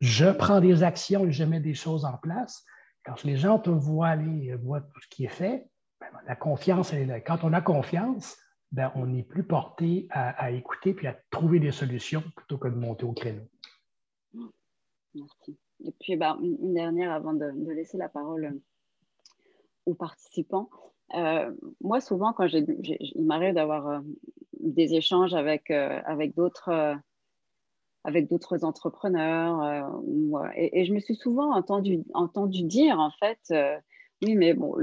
je prends des actions et je mets des choses en place. Quand les gens te voient aller, voient tout ce qui est fait, ben, la confiance, elle est là. Quand on a confiance, ben, on n'est plus porté à, écouter puis à trouver des solutions plutôt que de monter au créneau. Merci. Et puis, ben, une dernière avant de laisser la parole aux participants. Euh, moi, souvent, quand j'ai, il m'arrive d'avoir euh, des échanges avec, euh, avec d'autres avec d'autres entrepreneurs. et, je me suis souvent entendu, entendu dire, en fait, oui, mais bon,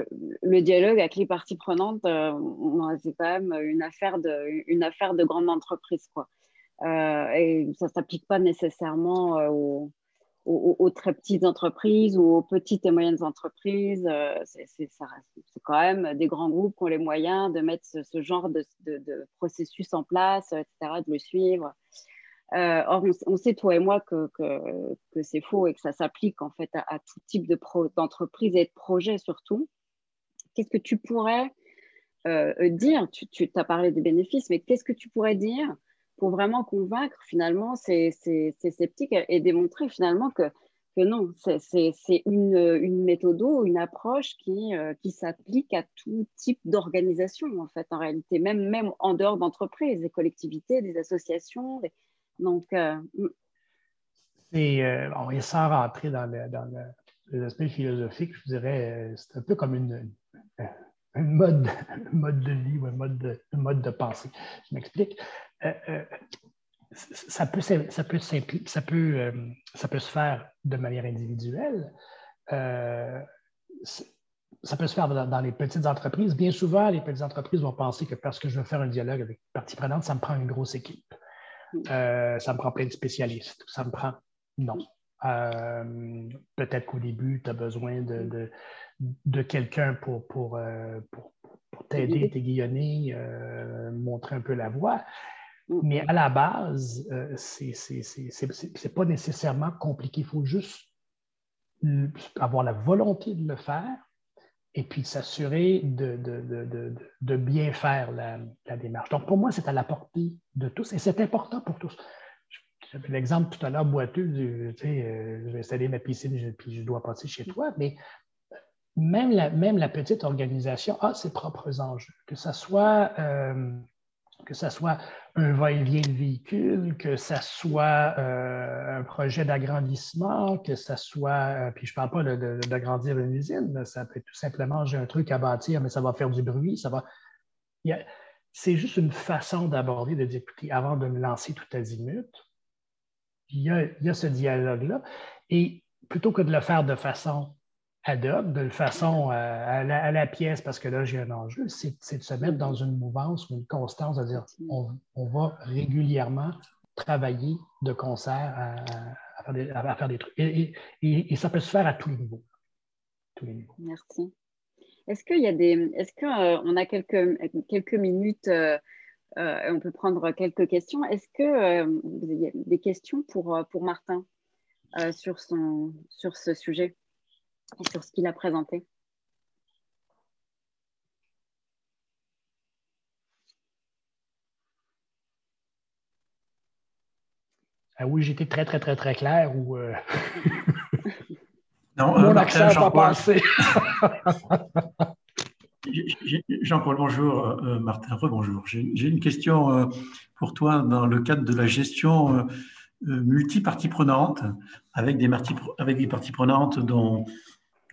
le, dialogue avec les parties prenantes, c'est quand même une affaire de, de grande entreprise. Quoi. et ça ne s'applique pas nécessairement aux, aux, très petites entreprises ou aux petites et moyennes entreprises. Euh, c'est quand même des grands groupes qui ont les moyens de mettre ce, genre de, processus en place, etc., de le suivre. Euh, or, on, sait, toi et moi, que, que, c'est faux et que ça s'applique en fait à, tout type d'entreprise et de projet surtout. Qu'est-ce que tu pourrais euh, dire? Tu, tu as parlé des bénéfices, mais qu'est-ce que tu pourrais dire pour vraiment convaincre finalement ces, sceptiques et démontrer finalement que, que non, c'est une, une méthode, une approche qui, euh, qui s'applique à tout type d'organisation en fait en réalité, même, même en dehors d'entreprises, des collectivités, des associations. Donc, euh, mm. c'est, euh, sans rentrer dans, le, dans l'aspect philosophique, je dirais, c'est un peu comme une, un mode, mode de vie ou un mode de, un mode de pensée. Je m'explique. Euh, euh, ça, peut, ça, peut, euh, se faire de manière individuelle. ça peut se faire dans, les petites entreprises. Bien souvent, les petites entreprises vont penser que parce que je veux faire un dialogue avec une partie prenante, ça me prend une grosse équipe. Ça me prend plein de spécialistes. Ça me prend. Non. Peut-être qu'au début, tu as besoin de, de, quelqu'un pour, pour, pour, pour t'aider, t'aiguillonner, montrer un peu la voie. Mais à la base, euh, ce n'est pas nécessairement compliqué. Il faut juste avoir la volonté de le faire et puis s'assurer de, de, bien faire la, démarche. Donc, pour moi, c'est à la portée de tous et c'est important pour tous. J'avais l'exemple tout à l'heure boiteux, tu sais, euh, je vais installer ma piscine puis je dois passer chez toi, mais même la, même la petite organisation a ses propres enjeux, que ce soit, euh, que ça soit un va-et-vient de véhicule, que ce soit euh, un projet d'agrandissement, que ce soit, euh, puis je ne parle pas d'agrandir une usine, ça peut être tout simplement, j'ai un truc à bâtir, mais ça va faire du bruit, ça va. C'est juste une façon d'aborder, de dire, avant de me lancer tout azimut, il il y a ce dialogue-là. Et plutôt que de le faire de façon ad hoc, de façon euh, à, la, pièce, parce que là, j'ai un enjeu, c'est de se mettre dans une mouvance ou une constance, à dire on, va régulièrement travailler de concert à, faire, des, trucs. Et, ça peut se faire à tous les niveaux. Merci. Est-ce qu'il y a des. Est-ce qu'on euh, a quelques, quelques minutes euh, on peut prendre quelques questions? Est-ce que vous avez des questions pour, pour Martin sur, son, sur ce sujet? Sur ce qu'il a présenté. Ah oui, j'étais très, très, très, très clair ou euh, non, mon euh, accent n'a pas passé. Jean-Paul, bonjour. Euh, Martin, rebonjour. J'ai une question pour toi dans le cadre de la gestion multi-parties prenantes, avec des, avec des parties prenantes dont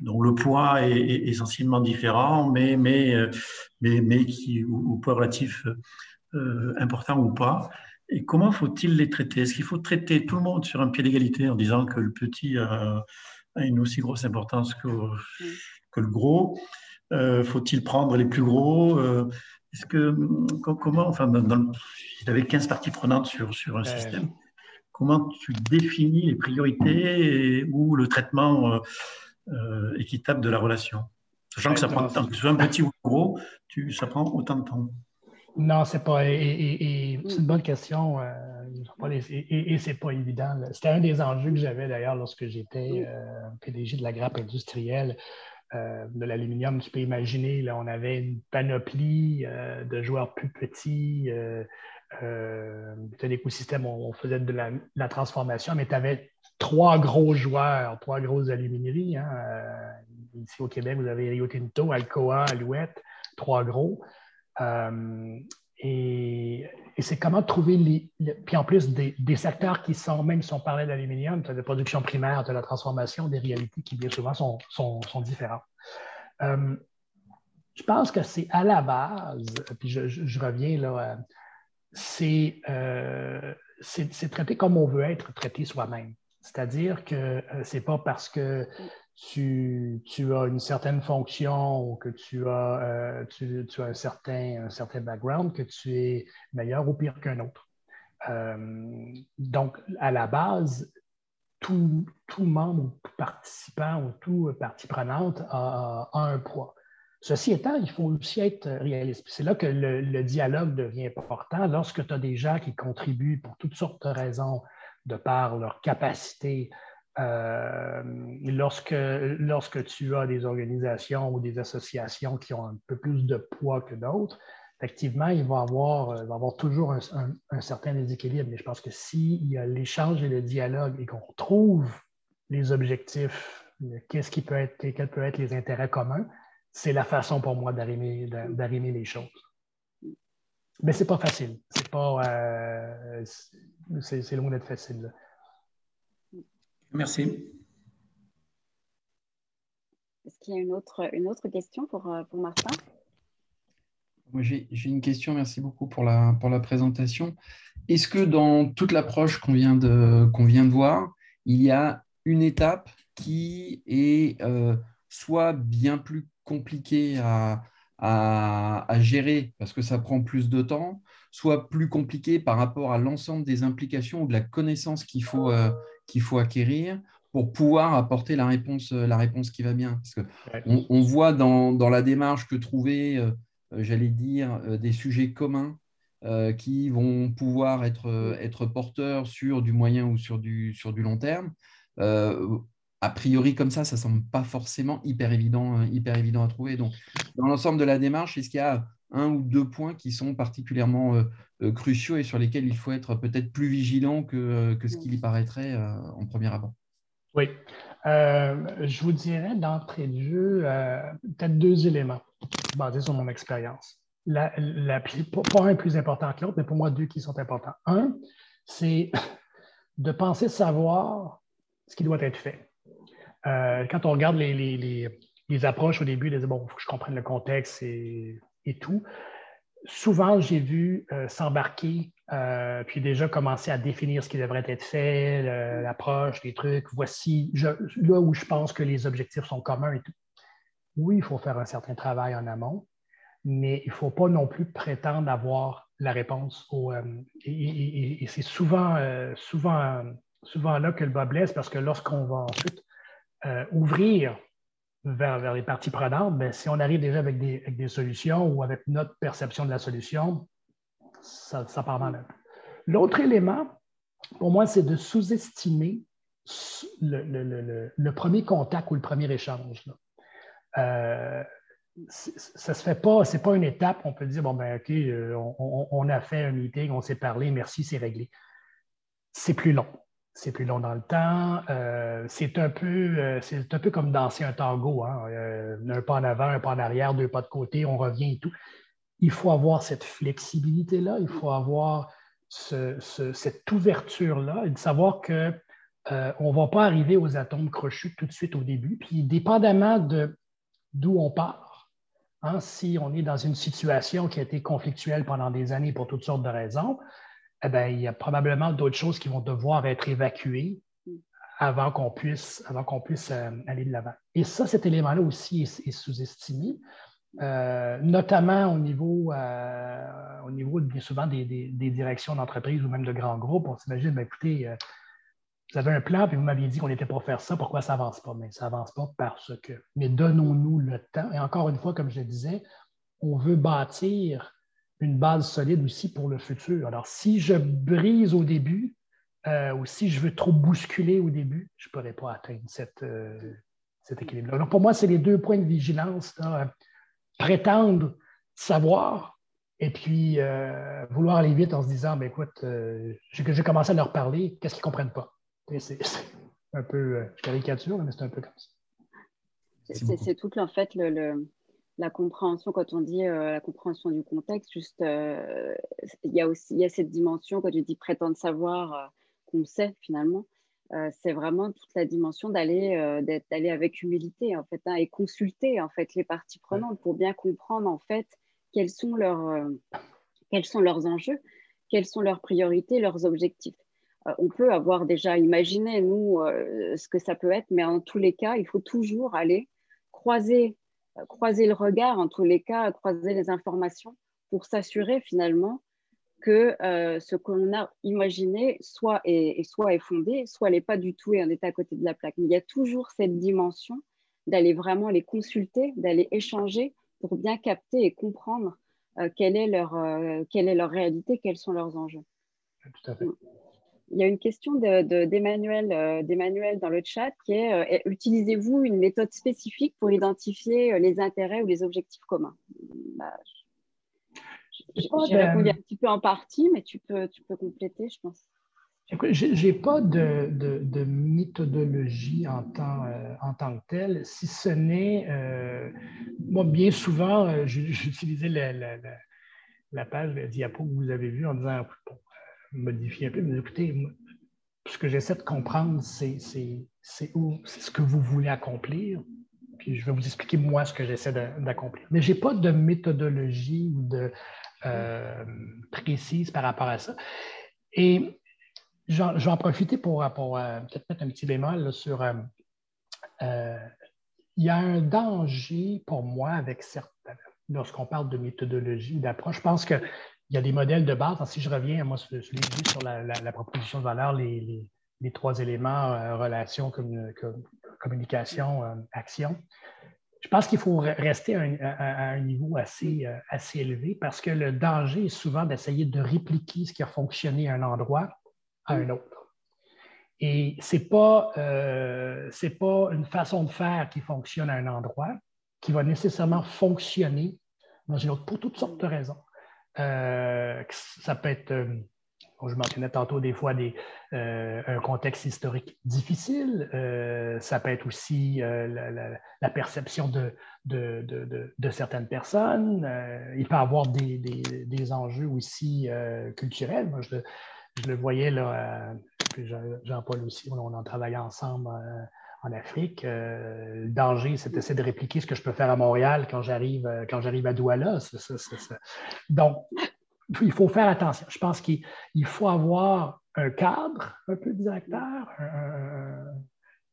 dont le poids est, essentiellement différent, mais, mais, euh, mais, mais qui, ou, poids relatif euh, important ou pas. Et comment faut-il les traiter? Est-ce qu'il faut traiter tout le monde sur un pied d'égalité en disant que le petit a, une aussi grosse importance que, que le gros? Euh, Faut-il prendre les plus gros? Est-ce que comment Enfin, dans, il avait 15 parties prenantes sur, sur un système. Comment tu définis les priorités ou le traitement euh, équitable de la relation Sachant que ça prend temps. Que ce soit un petit ou un gros, tu, ça prend autant de temps. Non, c'est pas. Et, c'est une bonne question. Euh, et, et c'est pas évident. C'était un des enjeux que j'avais d'ailleurs lorsque j'étais euh, PDG de la grappe industrielle de l'aluminium. Tu peux imaginer, là, on avait une panoplie de joueurs plus petits. Euh, un écosystème, on, faisait de la, de la transformation, mais tu avais trois gros joueurs, trois grosses alumineries. Hein. Euh, ici au Québec, vous avez Rio Tinto, Alcoa, Alouette, trois gros. Euh, et, c'est comment trouver les. puis en plus, des, secteurs qui sont, même si on parlait d'aluminium, tu de production primaire, tu as la transformation, des réalités qui bien souvent sont, sont, différentes. Euh, je pense que c'est à la base, puis je, reviens là, c'est traiter comme on veut être traité soi-même. C'est-à-dire que euh, ce n'est pas parce que tu, as une certaine fonction ou que tu as, euh, tu, as un, certain, un certain background que tu es meilleur ou pire qu'un autre. Euh, donc, à la base, tout, tout, membre ou participant ou tout partie prenante a, un poids. Ceci étant, il faut aussi être réaliste. C'est là que le, dialogue devient important lorsque tu as des gens qui contribuent pour toutes sortes de raisons de par leur capacité. Euh, lorsque, lorsque tu as des organisations ou des associations qui ont un peu plus de poids que d'autres, effectivement, il va y avoir, euh, avoir toujours un, certain déséquilibre. Mais je pense que s'il y a l'échange et le dialogue et qu'on trouve les objectifs, qu'est-ce qui peut être, quels peuvent être les intérêts communs, c'est la façon pour moi d'arrimer les choses. Mais c'est pas facile. C'est pas. Euh, c'est loin d'être facile. Merci. Est-ce qu'il y a une autre, une autre question pour, euh, pour Martin? Moi, j'ai une question. Merci beaucoup pour la, pour la présentation. Est-ce que dans toute l'approche qu'on vient, de, qu'on vient de voir, il y a une étape qui est euh, soit bien plus compliquée à, à, gérer parce que ça prend plus de temps, soit plus compliqué par rapport à l'ensemble des implications ou de la connaissance qu'il faut, euh, qu'il faut acquérir pour pouvoir apporter la réponse, euh, la réponse qui va bien. Parce que on, voit dans, dans, la démarche que trouver, euh, j'allais dire, des sujets communs qui vont pouvoir être, être porteurs sur du moyen ou sur du, sur du long terme a priori comme ça, ça ne semble pas forcément hyper évident, euh, hyper évident à trouver. Donc, dans l'ensemble de la démarche, est-ce qu'il y a un ou deux points qui sont particulièrement euh, euh, cruciaux et sur lesquels il faut être peut-être plus vigilant que, que ce qu'il y paraîtrait en premier abord? Oui. je vous dirais d'entrée de jeu, peut-être deux éléments basés sur mon expérience. La, pas un plus important que l'autre, mais pour moi, deux qui sont importants. Un, c'est de penser savoir ce qui doit être fait. Euh, quand on regarde les, approches au début, bon, il faut que je comprenne le contexte et, tout, souvent, j'ai vu euh, s'embarquer, euh, puis déjà commencer à définir ce qui devrait être fait, l'approche, les trucs. Voici là où je pense que les objectifs sont communs et tout. Oui, il faut faire un certain travail en amont, mais il ne faut pas non plus prétendre avoir la réponse. Au, et, c'est souvent souvent là que le bas blesse parce que lorsqu'on va ensuite euh, ouvrir vers, les parties prenantes, ben, si on arrive déjà avec des, solutions ou avec notre perception de la solution, ça, part mal L'autre élément, pour moi, c'est de sous-estimer le, premier contact ou le premier échange. Euh, ça se fait pas, c'est pas une étape, on peut dire, bon, ben, OK, euh, on, a fait un meeting, on s'est parlé, merci, c'est réglé. C'est plus long c'est plus long dans le temps. Euh, c'est un, peu, euh, un peu comme danser un tango. Hein. Euh, un pas en avant, un pas en arrière, deux pas de côté, on revient et tout. Il faut avoir cette flexibilité-là, il faut avoir cette ouverture-là et de savoir qu'on ne va pas arriver aux atomes crochus tout de suite au début. Puis, dépendamment d'où on part, hein, si on est dans une situation qui a été conflictuelle pendant des années pour toutes sortes de raisons, eh ben, il y a probablement d'autres choses qui vont devoir être évacuées avant qu'on puisse, avant qu'on puisse euh, aller de l'avant. Et ça, cet élément-là aussi est, sous-estimé, euh, notamment au niveau, euh, au niveau bien souvent des, directions d'entreprise ou même de grands groupes. On s'imagine, ben, écoutez, vous avez un plan, puis vous m'aviez dit qu'on n'était pas faire ça, pourquoi ça n'avance pas? Mais ça n'avance pas parce que. Mais donnons-nous le temps. Et encore une fois, comme je le disais, on veut bâtir une base solide aussi pour le futur. Alors, si je brise au début euh, ou si je veux trop bousculer au début, je ne pourrais pas atteindre cette, euh, cet équilibre-là. Donc, pour moi, c'est les deux points de vigilance. prétendre savoir et puis euh, vouloir aller vite en se disant, ben, écoute, j'ai commencé à leur parler, qu'est-ce qu'ils ne comprennent pas? C'est un peu, caricature, mais c'est un peu comme ça. C'est tout en fait le la compréhension, quand on dit euh, la compréhension du contexte, juste, euh, il y a aussi y a cette dimension, quand tu dis prétendre savoir euh, qu'on sait finalement, c'est vraiment toute la dimension d'aller d'aller avec humilité en fait hein, et consulter en fait les parties prenantes pour bien comprendre en fait quels sont leurs quels sont leurs enjeux, quelles sont leurs priorités, leurs objectifs. on peut avoir déjà imaginé nous ce que ça peut être, mais en tous les cas, il faut toujours aller croiser croiser le regard, en tous les cas, croiser les informations pour s'assurer finalement que euh, ce qu'on a imaginé soit est, soit est fondé, soit n'est pas du tout et on est à côté de la plaque. Mais il y a toujours cette dimension d'aller vraiment les consulter, d'aller échanger pour bien capter et comprendre euh, quelle, est leur, euh, quelle est leur réalité, quels sont leurs enjeux. Tout à fait. Il y a une question d'Emmanuel de, dans le chat qui est utilisez-vous une méthode spécifique pour identifier les intérêts ou les objectifs communs? Bah, J'ai répondu un petit peu en partie, mais tu peux, tu peux compléter, je pense. Je n'ai pas de, de, méthodologie en tant, en tant que telle, si ce n'est, moi, bien souvent, j'utilisais la, la, la, page, le diapo que vous avez vu en disant, modifier un peu, mais écoutez, ce que j'essaie de comprendre, c'est ce que vous voulez accomplir. Puis je vais vous expliquer moi ce que j'essaie d'accomplir. Mais je n'ai pas de méthodologie ou de euh, précise par rapport à ça. Et je vais en profiter pour, peut-être mettre un petit bémol sur. Euh, euh, il y a un danger pour moi avec certains, lorsqu'on parle de méthodologie, d'approche. Je pense que il y a des modèles de base. si je reviens, moi, sur, sur la, proposition de valeur, les, trois éléments, euh, relation, communication, euh, action, je pense qu'il faut rester à, un niveau assez, euh, assez élevé parce que le danger est souvent d'essayer de répliquer ce qui a fonctionné à un endroit à un autre. Et ce n'est pas, pas une façon de faire qui fonctionne à un endroit qui va nécessairement fonctionner dans une autre pour toutes sortes de raisons. Euh, ça peut être euh, je mentionnais tantôt des fois des, euh, un contexte historique difficile. Ça peut être aussi la, perception de, de, certaines personnes. il peut y avoir des, des, enjeux aussi culturels. Moi, je, le voyais là, Jean-Paul aussi, on, en travaillait ensemble en Afrique. le danger, c'est d'essayer de répliquer ce que je peux faire à Montréal quand j'arrive quand j'arrive à Douala. Donc, il faut faire attention. Je pense qu'il faut avoir un cadre un peu directeur,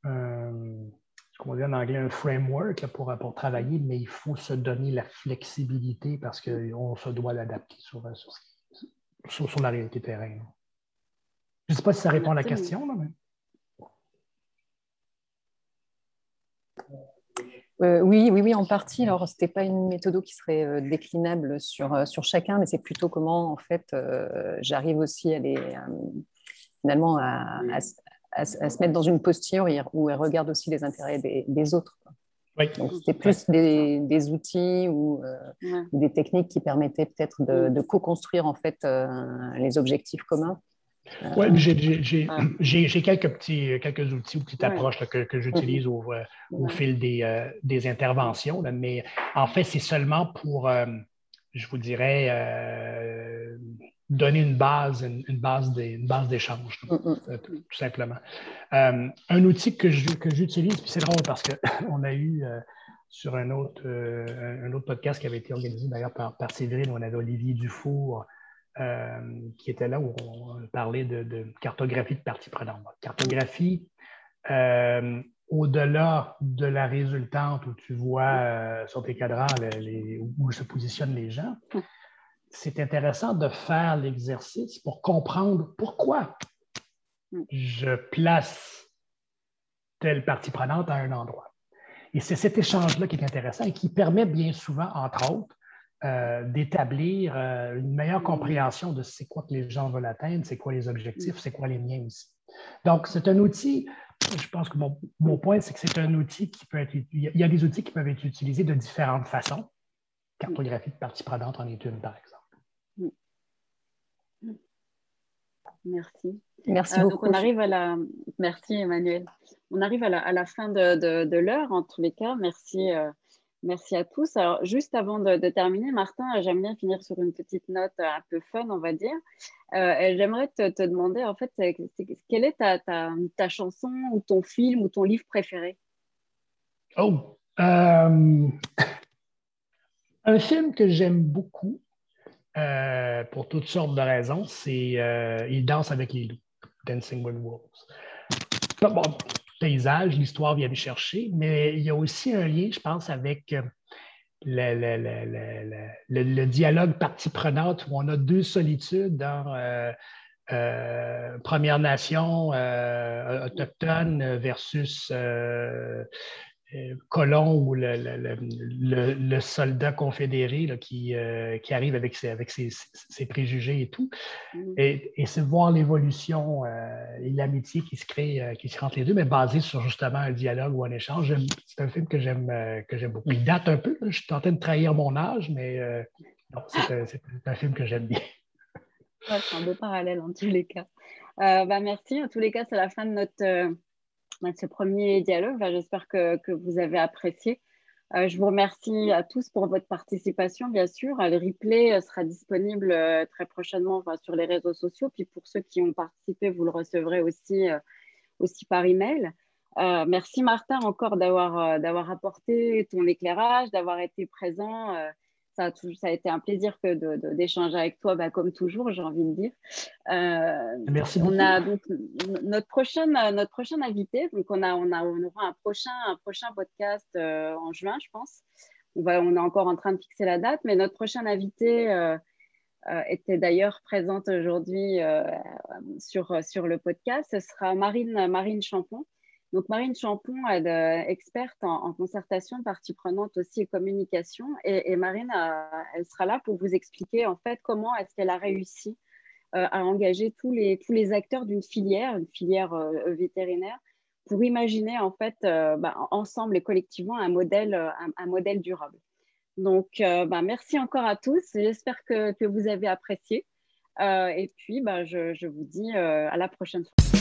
un, comment dire en anglais, un framework pour, pour travailler, mais il faut se donner la flexibilité parce qu'on se doit l'adapter sur, sur, sur, la réalité terrain. Je ne sais pas si ça répond à la question. mais... Euh, oui, oui, oui, en partie. Alors, ce n'était pas une méthode qui serait euh, déclinable sur, euh, sur chacun, mais c'est plutôt comment, en fait, j'arrive aussi à les, finalement, à, se mettre dans une posture où elle regarde aussi les intérêts des, autres. Donc, c'était plus des, outils ou, des techniques qui permettaient peut-être de, de co-construire, en fait, les objectifs communs. Oui, j'ai quelques petits quelques outils ou petites approches que, j'utilise au, au, fil des, euh, des interventions, mais en fait, c'est seulement pour, euh, je vous dirais, euh, donner une base, une, base d'échange, tout simplement. un outil que j'utilise, puis c'est drôle parce qu'on a eu sur un autre, un autre podcast qui avait été organisé d'ailleurs par, par Séverine, on avait Olivier Dufour euh, qui était là où on parlait de, cartographie de parties prenantes. Cartographie, euh, au-delà de la résultante où tu vois euh, sur tes cadrans où se positionnent les gens, c'est intéressant de faire l'exercice pour comprendre pourquoi je place telle partie prenante à un endroit. Et c'est cet échange-là qui est intéressant et qui permet bien souvent, entre autres, euh, d'établir euh, une meilleure compréhension de c'est quoi que les gens veulent atteindre, c'est quoi les objectifs, c'est quoi les miens aussi. Donc, c'est un outil, je pense que mon, mon point, c'est que c'est un outil qui peut être, il y a des outils qui peuvent être utilisés de différentes façons. Cartographie de partie prenante en est une, par exemple. Merci. Merci euh, beaucoup. Donc on arrive à la... Merci Emmanuel. On arrive à la, à la fin de, de, de l'heure, en tous les cas. Merci Merci à tous. Alors, juste avant de, terminer, Martin, j'aime bien finir sur une petite note un peu fun, on va dire. Euh, j'aimerais te, demander, en fait, quelle est ta, chanson ou ton film ou ton livre préféré? Oh, euh, un film que j'aime beaucoup, euh, pour toutes sortes de raisons, c'est Il danse avec les loups, Dancing with Wolves paysage, l'histoire vient me chercher, mais il y a aussi un lien, je pense, avec euh, le, dialogue partie prenante où on a deux solitudes dans euh, euh, Première Nation autochtone versus colon ou le, soldat confédéré qui, euh, qui, arrive avec ses, avec ses, préjugés et tout. Mm. Et, c'est voir l'évolution euh, et l'amitié qui se crée, qui se entre les deux, mais basé sur justement un dialogue ou un échange. C'est un film que j'aime que j'aime beaucoup. Il date un peu, je suis tenté de trahir mon âge, mais c'est un, film que j'aime bien. c'est un beau parallèle en tous les cas. bah, merci. En tous les cas, c'est la fin de notre ce premier dialogue. J'espère que, vous avez apprécié. Euh, je vous remercie à tous pour votre participation, bien sûr. Le replay euh, sera disponible euh, très prochainement sur les réseaux sociaux. Puis pour ceux qui ont participé, vous le recevrez aussi, aussi par email. merci Martin encore d'avoir apporté ton éclairage, d'avoir été présent ça a, été un plaisir d'échanger avec toi, bah, comme toujours, j'ai envie de dire. Euh, Merci beaucoup. On a donc notre prochaine, notre prochaine invité. Donc on, a, on, a, on aura un prochain, un prochain podcast euh, en juin, je pense. On, va, on est encore en train de fixer la date, mais notre prochain invité euh, était d'ailleurs présente aujourd'hui sur, sur le podcast. Ce sera Marine, Marine Champon. Donc, Marine Champon, est experte en, concertation, partie prenante aussi et communication. Et, Marine, euh, elle sera là pour vous expliquer en fait comment est-ce qu'elle a réussi euh, à engager tous les, tous les acteurs d'une filière, une filière euh, vétérinaire, pour imaginer en fait bah, ensemble et collectivement un modèle, un, modèle durable. Donc, bah, merci encore à tous. J'espère que, vous avez apprécié. et puis, bah, je, vous dis à la prochaine fois.